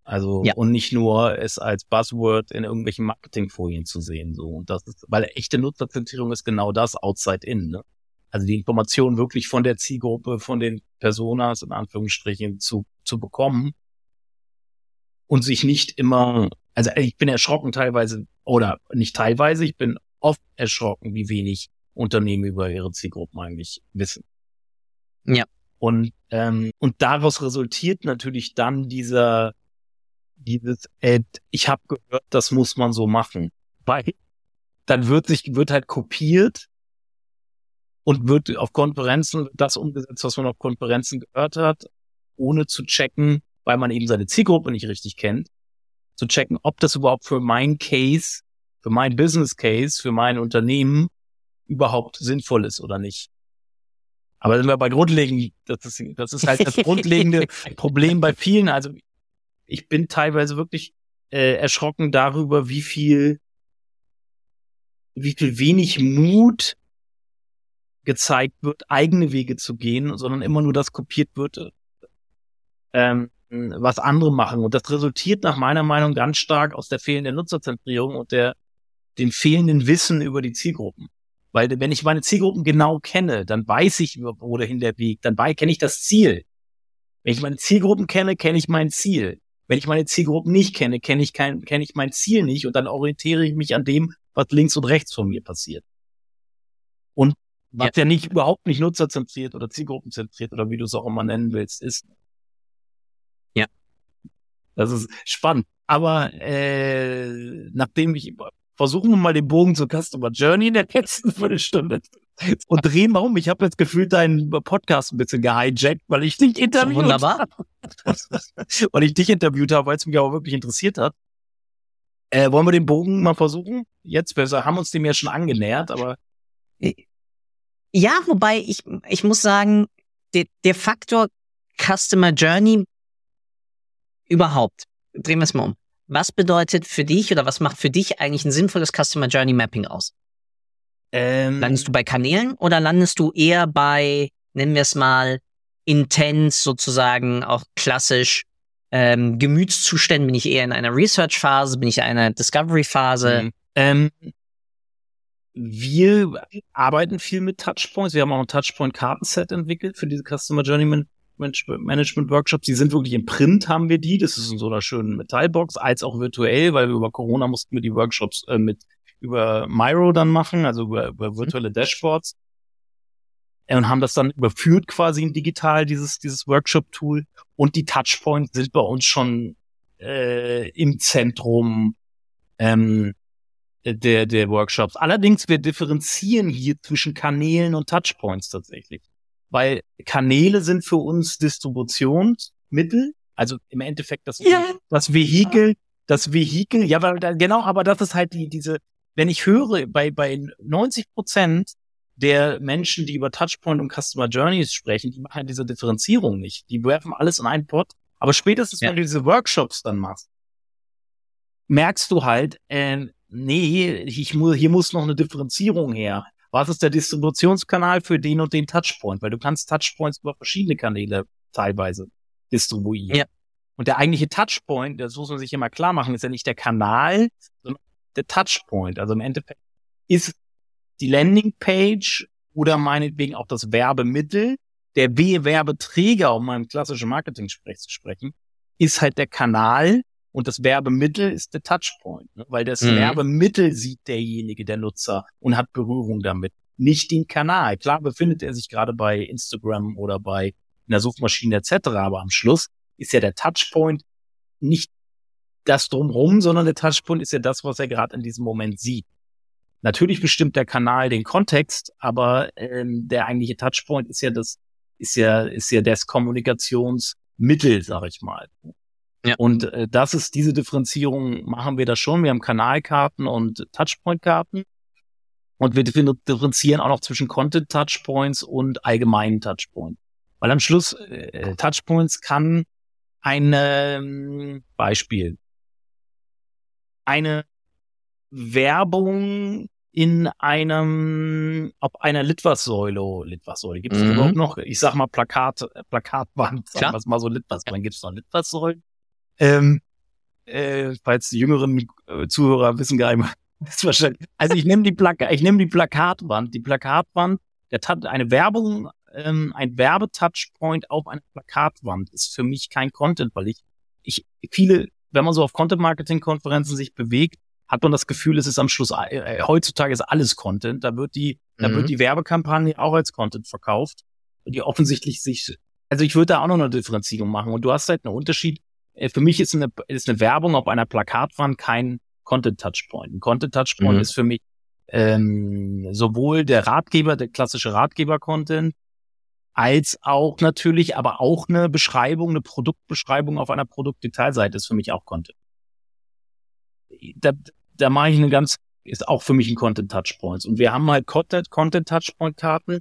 Also, ja. und nicht nur es als Buzzword in irgendwelchen Marketingfolien zu sehen, so. Und das ist, weil echte Nutzerzentrierung ist genau das, outside in, ne? Also die Information wirklich von der Zielgruppe, von den Personas, in Anführungsstrichen, zu, zu bekommen. Und sich nicht immer, also ich bin erschrocken teilweise, oder nicht teilweise, ich bin oft erschrocken, wie wenig Unternehmen über ihre Zielgruppen eigentlich wissen. Ja. Und, ähm, und daraus resultiert natürlich dann dieser, dieses, äh, ich habe gehört, das muss man so machen. Weil dann wird sich, wird halt kopiert und wird auf Konferenzen das umgesetzt, was man auf Konferenzen gehört hat, ohne zu checken, weil man eben seine Zielgruppe nicht richtig kennt, zu checken, ob das überhaupt für mein Case, für mein Business Case, für mein Unternehmen überhaupt sinnvoll ist oder nicht. Aber sind wir bei grundlegend, das ist, das ist halt das grundlegende [LAUGHS] Problem bei vielen. Also ich bin teilweise wirklich äh, erschrocken darüber, wie viel, wie viel wenig Mut gezeigt wird, eigene Wege zu gehen, sondern immer nur das kopiert wird, ähm, was andere machen. Und das resultiert nach meiner Meinung ganz stark aus der fehlenden Nutzerzentrierung und der dem fehlenden Wissen über die Zielgruppen. Weil wenn ich meine Zielgruppen genau kenne, dann weiß ich, wohin der Weg, dann kenne ich das Ziel. Wenn ich meine Zielgruppen kenne, kenne ich mein Ziel. Wenn ich meine Zielgruppen nicht kenne, kenne ich kein, kenne ich mein Ziel nicht und dann orientiere ich mich an dem, was links und rechts von mir passiert. Und Was ja. ja nicht überhaupt nicht nutzerzentriert oder zielgruppenzentriert oder wie du es auch immer nennen willst, ist. Ja. Das ist spannend. Aber äh, nachdem ich versuchen wir mal den Bogen zur Customer Journey in der letzten Viertelstunde und drehen mal um. Ich habe jetzt gefühlt deinen Podcast ein bisschen gehijackt, weil ich dich interviewt Wunderbar. habe. [LAUGHS] weil ich dich interviewt habe, weil es mich auch wirklich interessiert hat. Äh, wollen wir den Bogen mal versuchen? Jetzt, wir haben uns dem ja schon angenähert, aber. Ja, wobei ich, ich muss sagen, der, der Faktor Customer Journey überhaupt, drehen wir es mal um. Was bedeutet für dich oder was macht für dich eigentlich ein sinnvolles Customer Journey Mapping aus? Ähm, landest du bei Kanälen oder landest du eher bei, nennen wir es mal, Intents sozusagen, auch klassisch ähm, Gemütszuständen? Bin ich eher in einer Research-Phase? Bin ich in einer Discovery-Phase? Mhm. Ähm, wir arbeiten viel mit Touchpoints. Wir haben auch ein Touchpoint-Kartenset entwickelt für diese Customer Journey Management Workshops, die sind wirklich im Print haben wir die. Das ist in so einer schönen Metallbox, als auch virtuell, weil wir über Corona mussten wir die Workshops äh, mit über Miro dann machen, also über, über virtuelle Dashboards. Und haben das dann überführt quasi in digital, dieses, dieses Workshop-Tool. Und die Touchpoints sind bei uns schon äh, im Zentrum ähm, der, der Workshops. Allerdings, wir differenzieren hier zwischen Kanälen und Touchpoints tatsächlich weil Kanäle sind für uns Distributionsmittel, also im Endeffekt das, ja. das Vehikel, das Vehikel, ja, weil genau, aber das ist halt die, diese, wenn ich höre, bei, bei 90 Prozent der Menschen, die über Touchpoint und Customer Journeys sprechen, die machen diese Differenzierung nicht. Die werfen alles in einen Pot. Aber spätestens, ja. wenn du diese Workshops dann machst, merkst du halt, äh, nee, ich muss, hier muss noch eine Differenzierung her was ist der Distributionskanal für den und den Touchpoint? Weil du kannst Touchpoints über verschiedene Kanäle teilweise distribuieren. Ja. Und der eigentliche Touchpoint, das muss man sich immer klar machen, ist ja nicht der Kanal, sondern der Touchpoint. Also im Endeffekt ist die Landingpage oder meinetwegen auch das Werbemittel, der W-Werbeträger, um mal im klassischen Marketing-Sprech zu sprechen, ist halt der Kanal, und das Werbemittel ist der Touchpoint, ne? weil das mhm. Werbemittel sieht derjenige, der Nutzer und hat Berührung damit, nicht den Kanal. Klar befindet er sich gerade bei Instagram oder bei einer Suchmaschine etc., aber am Schluss ist ja der Touchpoint nicht das drumherum, sondern der Touchpoint ist ja das, was er gerade in diesem Moment sieht. Natürlich bestimmt der Kanal den Kontext, aber ähm, der eigentliche Touchpoint ist ja das, ist ja, ist ja das Kommunikationsmittel, sag ich mal. Ja. Und äh, das ist diese Differenzierung machen wir da schon. Wir haben Kanalkarten und Touchpoint-Karten. Und wir differenzieren auch noch zwischen Content Touchpoints und allgemeinen Touchpoints. Weil am Schluss äh, Touchpoints kann ein ähm, Beispiel eine Werbung in einem, auf einer Litfaßsäule, Litfaßsäule, gibt es mhm. überhaupt noch? Ich sag mal Plakat, Plakatwand, sagen wir mal so Litfaßsäulen. Gibt es noch Litfaßsäulen? Ähm, äh, falls die jüngeren äh, Zuhörer wissen gar nicht [LAUGHS] ist wahrscheinlich. Also ich nehme die Plaka ich nehme die Plakatwand. Die Plakatwand, der hat eine Werbung, ähm, ein Werbetouchpoint auf einer Plakatwand ist für mich kein Content, weil ich, ich viele, wenn man so auf Content-Marketing-Konferenzen sich bewegt, hat man das Gefühl, es ist am Schluss, äh, äh heutzutage ist alles Content. Da wird die, mhm. da wird mhm. die Werbekampagne auch als Content verkauft, die offensichtlich sich, also ich würde da auch noch eine Differenzierung machen. Und du hast halt einen Unterschied für mich ist eine, ist eine Werbung auf einer Plakatwand kein Content-Touchpoint. Ein Content-Touchpoint mhm. ist für mich ähm, sowohl der Ratgeber, der klassische Ratgeber-Content, als auch natürlich, aber auch eine Beschreibung, eine Produktbeschreibung auf einer Produktdetailseite ist für mich auch Content. Da, da mache ich eine ganz, ist auch für mich ein Content Touchpoint. Und wir haben halt Content, Content Touchpoint Karten,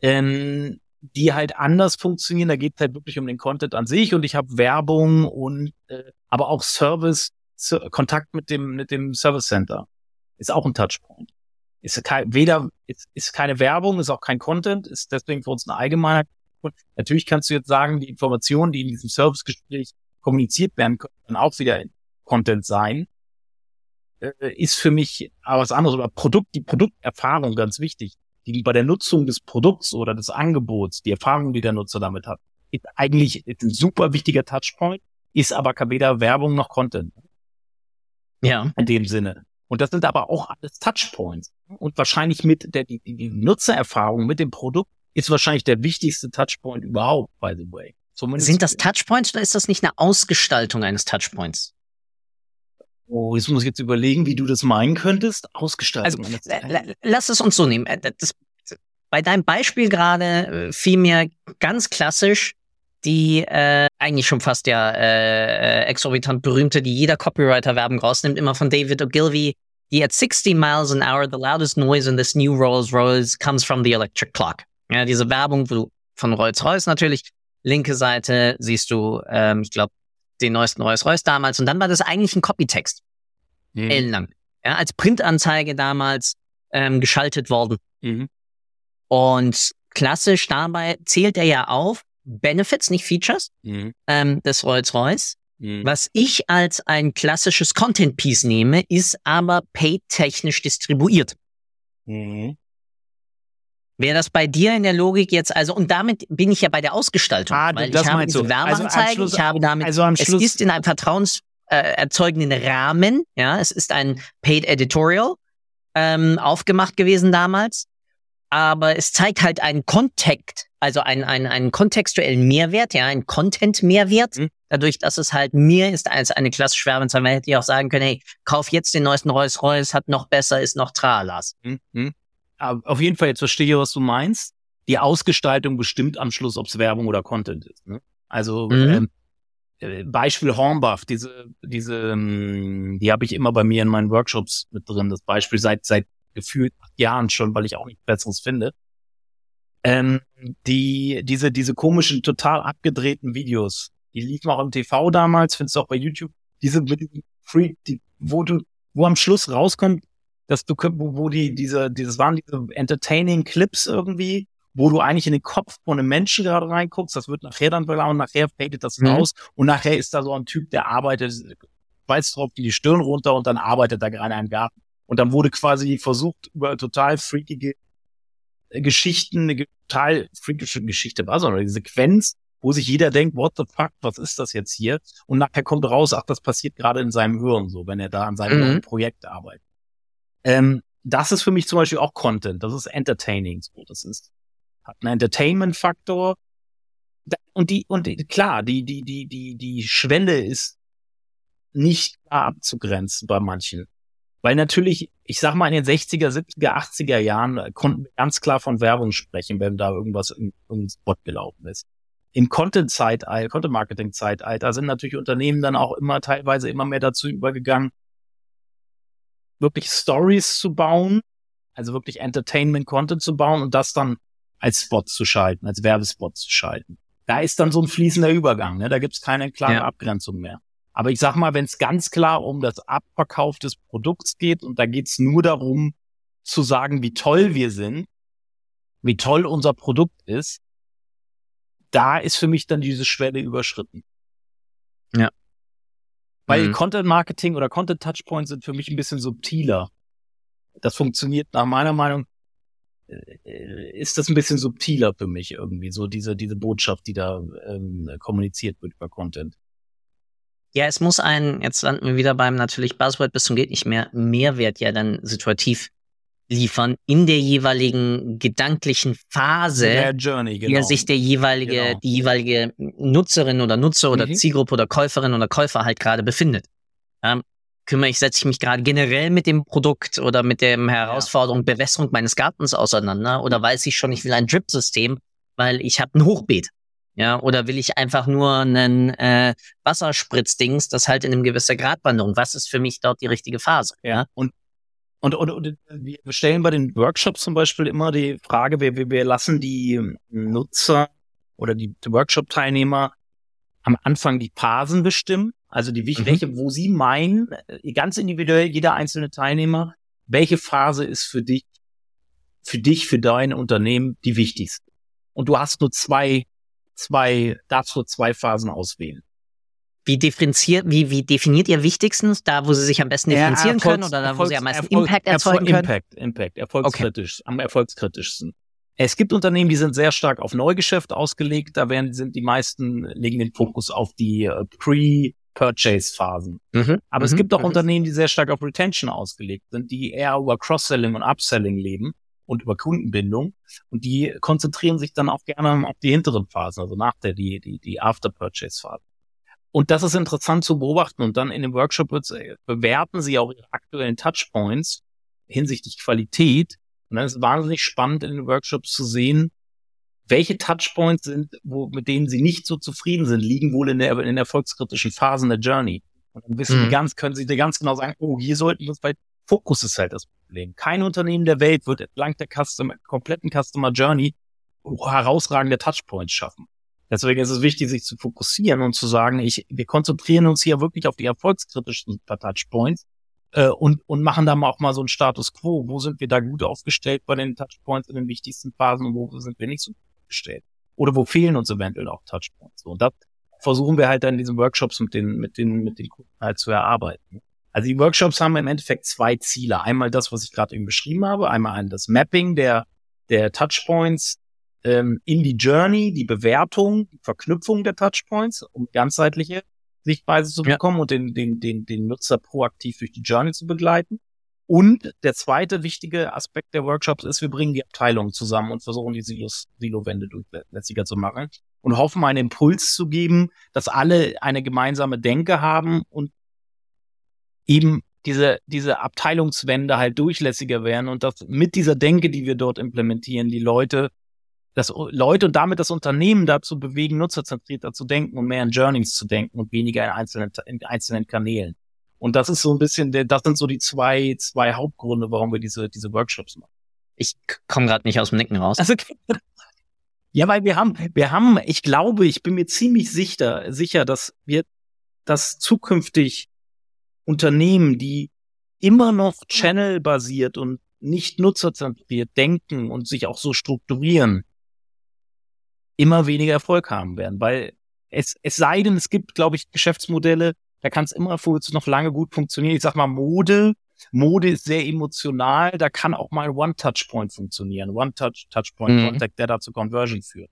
ähm, die halt anders funktionieren. Da geht es halt wirklich um den Content an sich und ich habe Werbung und äh, aber auch Service, Kontakt mit dem mit dem Service Center ist auch ein Touchpoint. Ist kein, weder ist, ist keine Werbung, ist auch kein Content, ist deswegen für uns ein allgemeiner. Natürlich kannst du jetzt sagen, die Informationen, die in diesem Servicegespräch kommuniziert werden, können auch wieder Content sein. Äh, ist für mich aber was anderes. Aber Produkt, die Produkterfahrung ganz wichtig die bei der Nutzung des Produkts oder des Angebots, die Erfahrung, die der Nutzer damit hat, ist eigentlich ist ein super wichtiger Touchpoint, ist aber weder Werbung noch Content. Ja. In dem Sinne. Und das sind aber auch alles Touchpoints. und wahrscheinlich mit der die, die Nutzererfahrung mit dem Produkt ist wahrscheinlich der wichtigste Touchpoint überhaupt, by the way. Zumindest Sind das Touchpoints oder ist das nicht eine Ausgestaltung eines Touchpoints? Oh, jetzt muss ich jetzt überlegen, wie du das meinen könntest. Ausgestaltung. Also, lass es uns so nehmen. Äh, das, bei deinem Beispiel gerade äh, fiel mir ganz klassisch die äh, eigentlich schon fast ja äh, äh, exorbitant berühmte, die jeder Copywriter Werbung rausnimmt, immer von David Ogilvy. Die at 60 miles an hour, the loudest noise in this new Rolls Royce comes from the electric clock. Ja, diese Werbung, wo du von Rolls Royce natürlich, linke Seite siehst du, ähm, ich glaube, den neuesten Rolls Royce damals. Und dann war das eigentlich ein Copytext. Mhm. Ellenlang. Ja, als Printanzeige damals ähm, geschaltet worden. Mhm. Und klassisch dabei zählt er ja auf Benefits, nicht Features, mhm. ähm, des Rolls-Royce. Mhm. Was ich als ein klassisches Content-Piece nehme, ist aber paid-technisch distribuiert. Mhm. Wäre das bei dir in der Logik jetzt, also, und damit bin ich ja bei der Ausgestaltung. Ah, weil das ich habe diese Werbeanzeige, also ich habe damit, also am Schluss, es ist in einem vertrauenserzeugenden äh, Rahmen, ja, es ist ein Paid Editorial ähm, aufgemacht gewesen damals aber es zeigt halt einen Kontakt, also einen, einen, einen kontextuellen Mehrwert, ja, einen Content-Mehrwert, mhm. dadurch, dass es halt mehr ist als eine klassische Werbeanzeige. hätte ich auch sagen können, hey, kauf jetzt den neuesten Rolls-Royce, hat noch besser, ist noch Tralas. Mhm. Auf jeden Fall, jetzt verstehe ich, was du meinst. Die Ausgestaltung bestimmt am Schluss, ob es Werbung oder Content ist. Ne? Also mhm. ähm, äh, Beispiel Hornbuff, diese, diese, ähm, die habe ich immer bei mir in meinen Workshops mit drin. Das Beispiel seit seit gefühlt Jahren schon, weil ich auch nichts Besseres finde. Ähm, die, diese, diese komischen, total abgedrehten Videos, die liefen auch im TV damals, findest du auch bei YouTube, diese Free, die, wo du, wo am Schluss rauskommt, dass du, wo, die, diese, dieses waren diese entertaining Clips irgendwie, wo du eigentlich in den Kopf von einem Menschen gerade reinguckst, das wird nachher dann und nachher fadet das mhm. raus und nachher ist da so ein Typ, der arbeitet, weiß drauf, die Stirn runter und dann arbeitet da gerade im Garten. Und dann wurde quasi versucht, über total freakige Geschichten, eine total freakische Geschichte war, sondern die Sequenz, wo sich jeder denkt, what the fuck, was ist das jetzt hier? Und nachher kommt raus, ach, das passiert gerade in seinem Hirn, so, wenn er da an seinem mhm. Projekt arbeitet. Ähm, das ist für mich zum Beispiel auch Content, das ist entertaining, so, das ist, hat einen Entertainment-Faktor. Und die, und die, klar, die, die, die, die, die Schwelle ist nicht klar abzugrenzen bei manchen. Weil natürlich, ich sag mal, in den 60er, 70er, 80er Jahren konnten wir ganz klar von Werbung sprechen, wenn da irgendwas in irgendein Spot gelaufen ist. Im Content-Zeitalter, Content-Marketing-Zeitalter sind natürlich Unternehmen dann auch immer teilweise immer mehr dazu übergegangen, wirklich Stories zu bauen, also wirklich Entertainment-Content zu bauen und das dann als Spot zu schalten, als Werbespot zu schalten. Da ist dann so ein fließender Übergang, ne? da gibt's keine klare ja. Abgrenzung mehr. Aber ich sag mal, wenn es ganz klar um das Abverkauf des Produkts geht und da geht's nur darum zu sagen, wie toll wir sind, wie toll unser Produkt ist, da ist für mich dann diese Schwelle überschritten. Ja. Weil mhm. Content Marketing oder Content Touchpoints sind für mich ein bisschen subtiler. Das funktioniert nach meiner Meinung äh, ist das ein bisschen subtiler für mich irgendwie, so diese, diese Botschaft, die da ähm, kommuniziert wird über Content. Ja, es muss ein, jetzt landen wir wieder beim natürlich Buzzword bis zum geht nicht mehr, Mehrwert ja dann situativ liefern in der jeweiligen gedanklichen Phase, Journey, genau. der sich der jeweilige, genau. die jeweilige Nutzerin oder Nutzer oder mhm. Zielgruppe oder Käuferin oder Käufer halt gerade befindet. Ähm, kümmere ich, setze ich mich gerade generell mit dem Produkt oder mit der Herausforderung ja. Bewässerung meines Gartens auseinander oder weiß ich schon, ich will ein Drip-System, weil ich habe ein Hochbeet. Ja, oder will ich einfach nur einen äh, Wasserspritzdings, das halt in einem gewisser Gradwanderung. Was ist für mich dort die richtige Phase? Ja. Und und, und, und wir stellen bei den Workshops zum Beispiel immer die Frage, wir, wir, wir lassen die Nutzer oder die, Workshop-Teilnehmer am Anfang die Phasen bestimmen. Also die mhm. welche, wo sie meinen, äh, ganz individuell, jeder einzelne Teilnehmer, welche Phase ist für dich, für dich, für dein Unternehmen die wichtigste. Und du hast nur zwei zwei, darfst du zwei Phasen auswählen. Wie differenziert, wie, wie definiert ihr wichtigstens? Da, wo sie sich am besten differenzieren ja, können oder da, wo sie am meisten Erfolg, Impact erzeugen Erfolg, können? Impact, Impact, erfolgskritisch, okay. am erfolgskritischsten. Es gibt Unternehmen, die sind sehr stark auf Neugeschäft ausgelegt. Da werden, sind die meisten, legen den Fokus auf die äh, Pre, Purchase-Phasen. Mhm. Aber es Mhm. gibt auch Mhm. Unternehmen, die sehr stark auf Retention ausgelegt sind, die eher über Cross-Selling und Upselling leben und über Kundenbindung. Und die konzentrieren sich dann auch gerne auf die hinteren Phasen, also nach der, die, die, die After-Purchase-Phase. Und das ist interessant zu beobachten. Und dann in dem Workshop äh, bewerten sie auch ihre aktuellen Touchpoints hinsichtlich Qualität. Und dann ist es wahnsinnig spannend in den Workshops zu sehen, welche Touchpoints sind, wo, mit denen sie nicht so zufrieden sind, liegen wohl in der, in erfolgskritischen Phasen der Journey. Und dann wissen Mhm. die ganz, können sie dir ganz genau sagen, oh, hier sollten wir uns bei Fokus ist halt das Problem. Kein Unternehmen der Welt wird entlang der Customer, kompletten Customer Journey herausragende Touchpoints schaffen. Deswegen ist es wichtig, sich zu fokussieren und zu sagen, ich, wir konzentrieren uns hier wirklich auf die erfolgskritischen Touchpoints äh, und, und machen da mal auch mal so einen Status quo. Wo sind wir da gut aufgestellt bei den Touchpoints in den wichtigsten Phasen und wo sind wir nicht so gut aufgestellt? Oder wo fehlen uns eventuell auch Touchpoints? Und das versuchen wir halt dann in diesen Workshops mit den, mit den, mit den Kunden halt zu erarbeiten. Also die Workshops haben im Endeffekt zwei Ziele. Einmal das, was ich gerade eben beschrieben habe, einmal ein das Mapping der, der Touchpoints ähm, in die Journey, die Bewertung, die Verknüpfung der Touchpoints, um ganzheitliche Sichtweise zu Ja. bekommen und den, den, den, den Nutzer proaktiv durch die Journey zu begleiten. Und der zweite wichtige Aspekt der Workshops ist, wir bringen die Abteilungen zusammen und versuchen die Silos, Silowände durchlässiger zu machen und hoffen, einen Impuls zu geben, dass alle eine gemeinsame Denke haben und eben diese, diese Abteilungswände halt durchlässiger werden und dass mit dieser Denke, die wir dort implementieren, die Leute, das Leute und damit das Unternehmen dazu bewegen, nutzerzentrierter zu denken und mehr in Journeys zu denken und weniger in einzelnen, in einzelnen Kanälen. Und das ist so ein bisschen, das sind so die zwei, zwei Hauptgründe, warum wir diese, diese Workshops machen. Ich komme gerade nicht aus dem Nicken raus. Also, [LAUGHS] ja, weil wir haben, wir haben, ich glaube, ich bin mir ziemlich sicher, sicher, dass wir, dass zukünftig Unternehmen, die immer noch Channel-basiert und nicht nutzerzentriert denken und sich auch so strukturieren, immer weniger Erfolg haben werden, weil es, es sei denn, es gibt, glaube ich, Geschäftsmodelle, da kann es immer noch lange gut funktionieren. Ich sag mal, Mode, Mode ist sehr emotional, da kann auch mal One-Touch-Point funktionieren. One-Touch-Touchpoint-Contact, der da zu Conversion führt.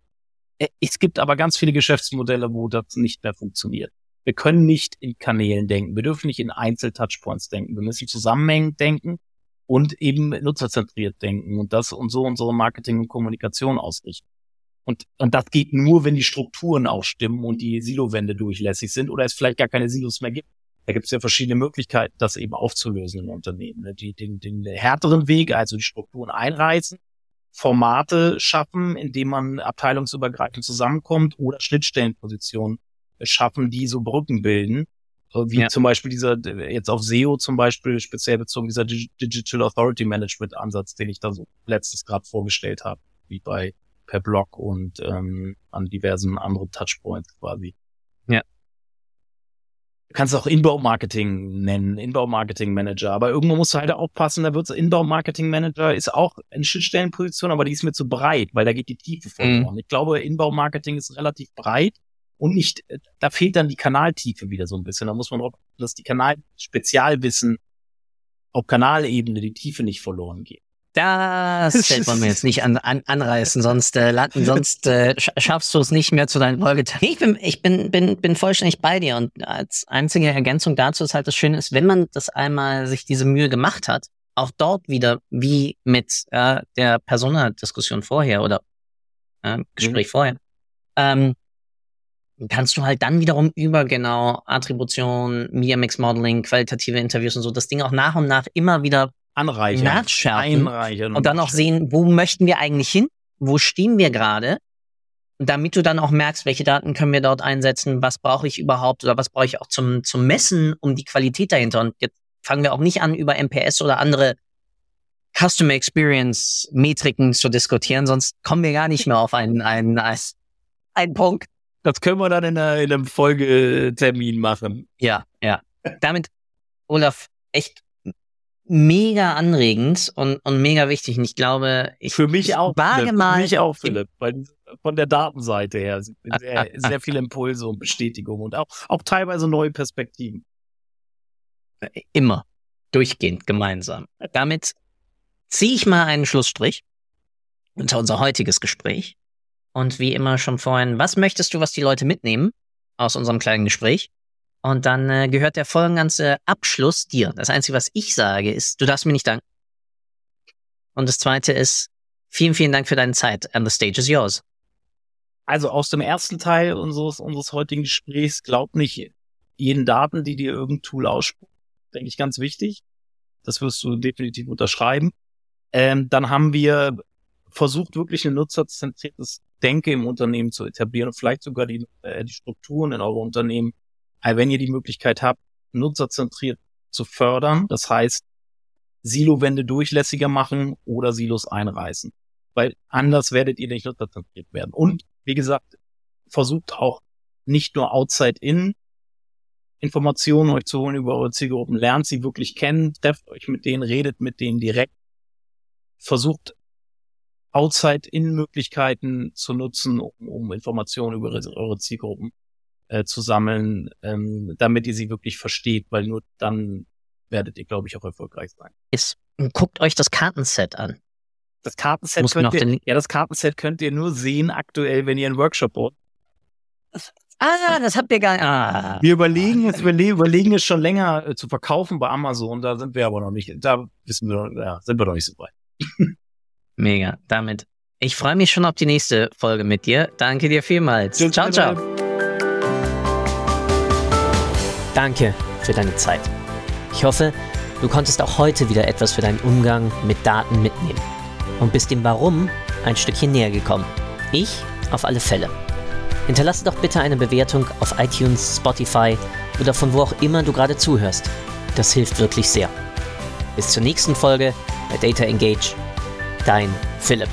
Äh, Es gibt aber ganz viele Geschäftsmodelle, wo das nicht mehr funktioniert. Wir können nicht in Kanälen denken. Wir dürfen nicht in Einzel-Touchpoints denken. Wir müssen zusammenhängend denken und eben nutzerzentriert denken und das und so unsere Marketing und Kommunikation ausrichten. Und, und das geht nur, wenn die Strukturen auch stimmen und die Silowände durchlässig sind oder es vielleicht gar keine Silos mehr gibt. Da gibt es ja verschiedene Möglichkeiten, das eben aufzulösen im Unternehmen. ne? Die, den, den härteren Weg, also die Strukturen einreißen, Formate schaffen, indem man abteilungsübergreifend zusammenkommt oder Schnittstellenpositionen schaffen, die so Brücken bilden. So Wie Ja. zum Beispiel dieser, jetzt auf SEO zum Beispiel, speziell bezogen, dieser Dig- Digital Authority Management Ansatz, den ich da so letztes gerade vorgestellt habe, wie bei per Blog und ähm, an diversen anderen Touchpoints quasi. Ja. Du kannst auch Inbound-Marketing nennen, Inbound-Marketing-Manager, aber irgendwo musst du halt aufpassen, da wird Inbound-Marketing-Manager ist auch eine Schnittstellenposition, aber die ist mir zu breit, weil da geht die Tiefe verloren. Ich glaube, Inbound-Marketing ist relativ breit und nicht, da fehlt dann die Kanaltiefe wieder so ein bisschen. Da muss man drauf, achten, dass die Kanal-Spezialwissen auf Kanalebene die Tiefe nicht verloren geht. Das Feld wollen wir jetzt nicht an, an, anreißen, sonst äh, landen, sonst äh, sch- schaffst du es nicht mehr zu deinen Folgetagen. Ich bin, ich bin, bin, bin vollständig bei dir und als einzige Ergänzung dazu ist halt das Schöne ist, wenn man das einmal sich diese Mühe gemacht hat, auch dort wieder wie mit äh, der Persona-Diskussion vorher oder äh, Gespräch vorher, ähm, kannst du halt dann wiederum über genau Attribution, Media Mix Modeling, qualitative Interviews und so das Ding auch nach und nach immer wieder Anreichern. nachschärfen Einreichern. und dann auch sehen, wo möchten wir eigentlich hin? Wo stehen wir gerade? Damit du dann auch merkst, welche Daten können wir dort einsetzen, was brauche ich überhaupt oder was brauche ich auch zum, zum Messen, um die Qualität dahinter. Und jetzt fangen wir auch nicht an, über MPS oder andere Customer Experience Metriken zu diskutieren, sonst kommen wir gar nicht mehr auf einen, einen, einen Punkt. Das können wir dann in, einer, in einem Folgetermin machen. Ja, ja. Damit, Olaf, echt mega anregend und, und mega wichtig. Und ich glaube, ich Für mich auch. wage Philipp. mal Für mich auch, Philipp. Weil von der Datenseite her sehr, [LAUGHS] sehr viele Impulse und Bestätigung und auch, auch teilweise neue Perspektiven. immer durchgehend gemeinsam. Damit ziehe ich mal einen Schlussstrich unter unser heutiges Gespräch. Und wie immer schon vorhin, was möchtest du, was die Leute mitnehmen aus unserem kleinen Gespräch? Und dann äh, gehört der voll ganze Abschluss dir. Das Einzige, was ich sage, ist, du darfst mir nicht danken. Und das Zweite ist, vielen, vielen Dank für deine Zeit. And the stage is yours. Also aus dem ersten Teil unseres, unseres heutigen Gesprächs, glaub nicht jeden Daten, die dir irgendein Tool ausspuckt. Denke ich ganz wichtig. Das wirst du definitiv unterschreiben. Ähm, dann haben wir versucht, wirklich ein nutzerzentriertes Denke im Unternehmen zu etablieren und vielleicht sogar die, äh, die Strukturen in eurem Unternehmen, wenn ihr die Möglichkeit habt, nutzerzentriert zu fördern. Das heißt, Silowände durchlässiger machen oder Silos einreißen. Weil anders werdet ihr nicht nutzerzentriert werden. Und wie gesagt, versucht auch nicht nur outside in Informationen euch zu holen über eure Zielgruppen, lernt sie wirklich kennen, trefft euch mit denen, redet mit denen direkt, versucht Outside-In-Möglichkeiten zu nutzen, um, um Informationen über eure Zielgruppen äh, zu sammeln, ähm, damit ihr sie wirklich versteht, weil nur dann werdet ihr, glaube ich, auch erfolgreich sein. Ist, guckt euch das Kartenset an. Das Kartenset könnt ihr, ja, das Kartenset könnt ihr nur sehen aktuell, wenn ihr einen Workshop baut. Ah, das habt ihr gar nicht. Ah. Wir überlegen es, wir überlegen es schon länger äh, zu verkaufen bei Amazon. Da sind wir aber noch nicht. Da wissen wir, ja, sind wir noch nicht so weit. [LAUGHS] Mega. Damit. Ich freue mich schon auf die nächste Folge mit dir. Danke dir vielmals. Tschüss, ciao, ciao. Danke für deine Zeit. Ich hoffe, du konntest auch heute wieder etwas für deinen Umgang mit Daten mitnehmen und bist dem Warum ein Stückchen näher gekommen. Ich auf alle Fälle. Hinterlasse doch bitte eine Bewertung auf iTunes, Spotify oder von wo auch immer du gerade zuhörst. Das hilft wirklich sehr. Bis zur nächsten Folge bei Data Engage. Dein Philipp.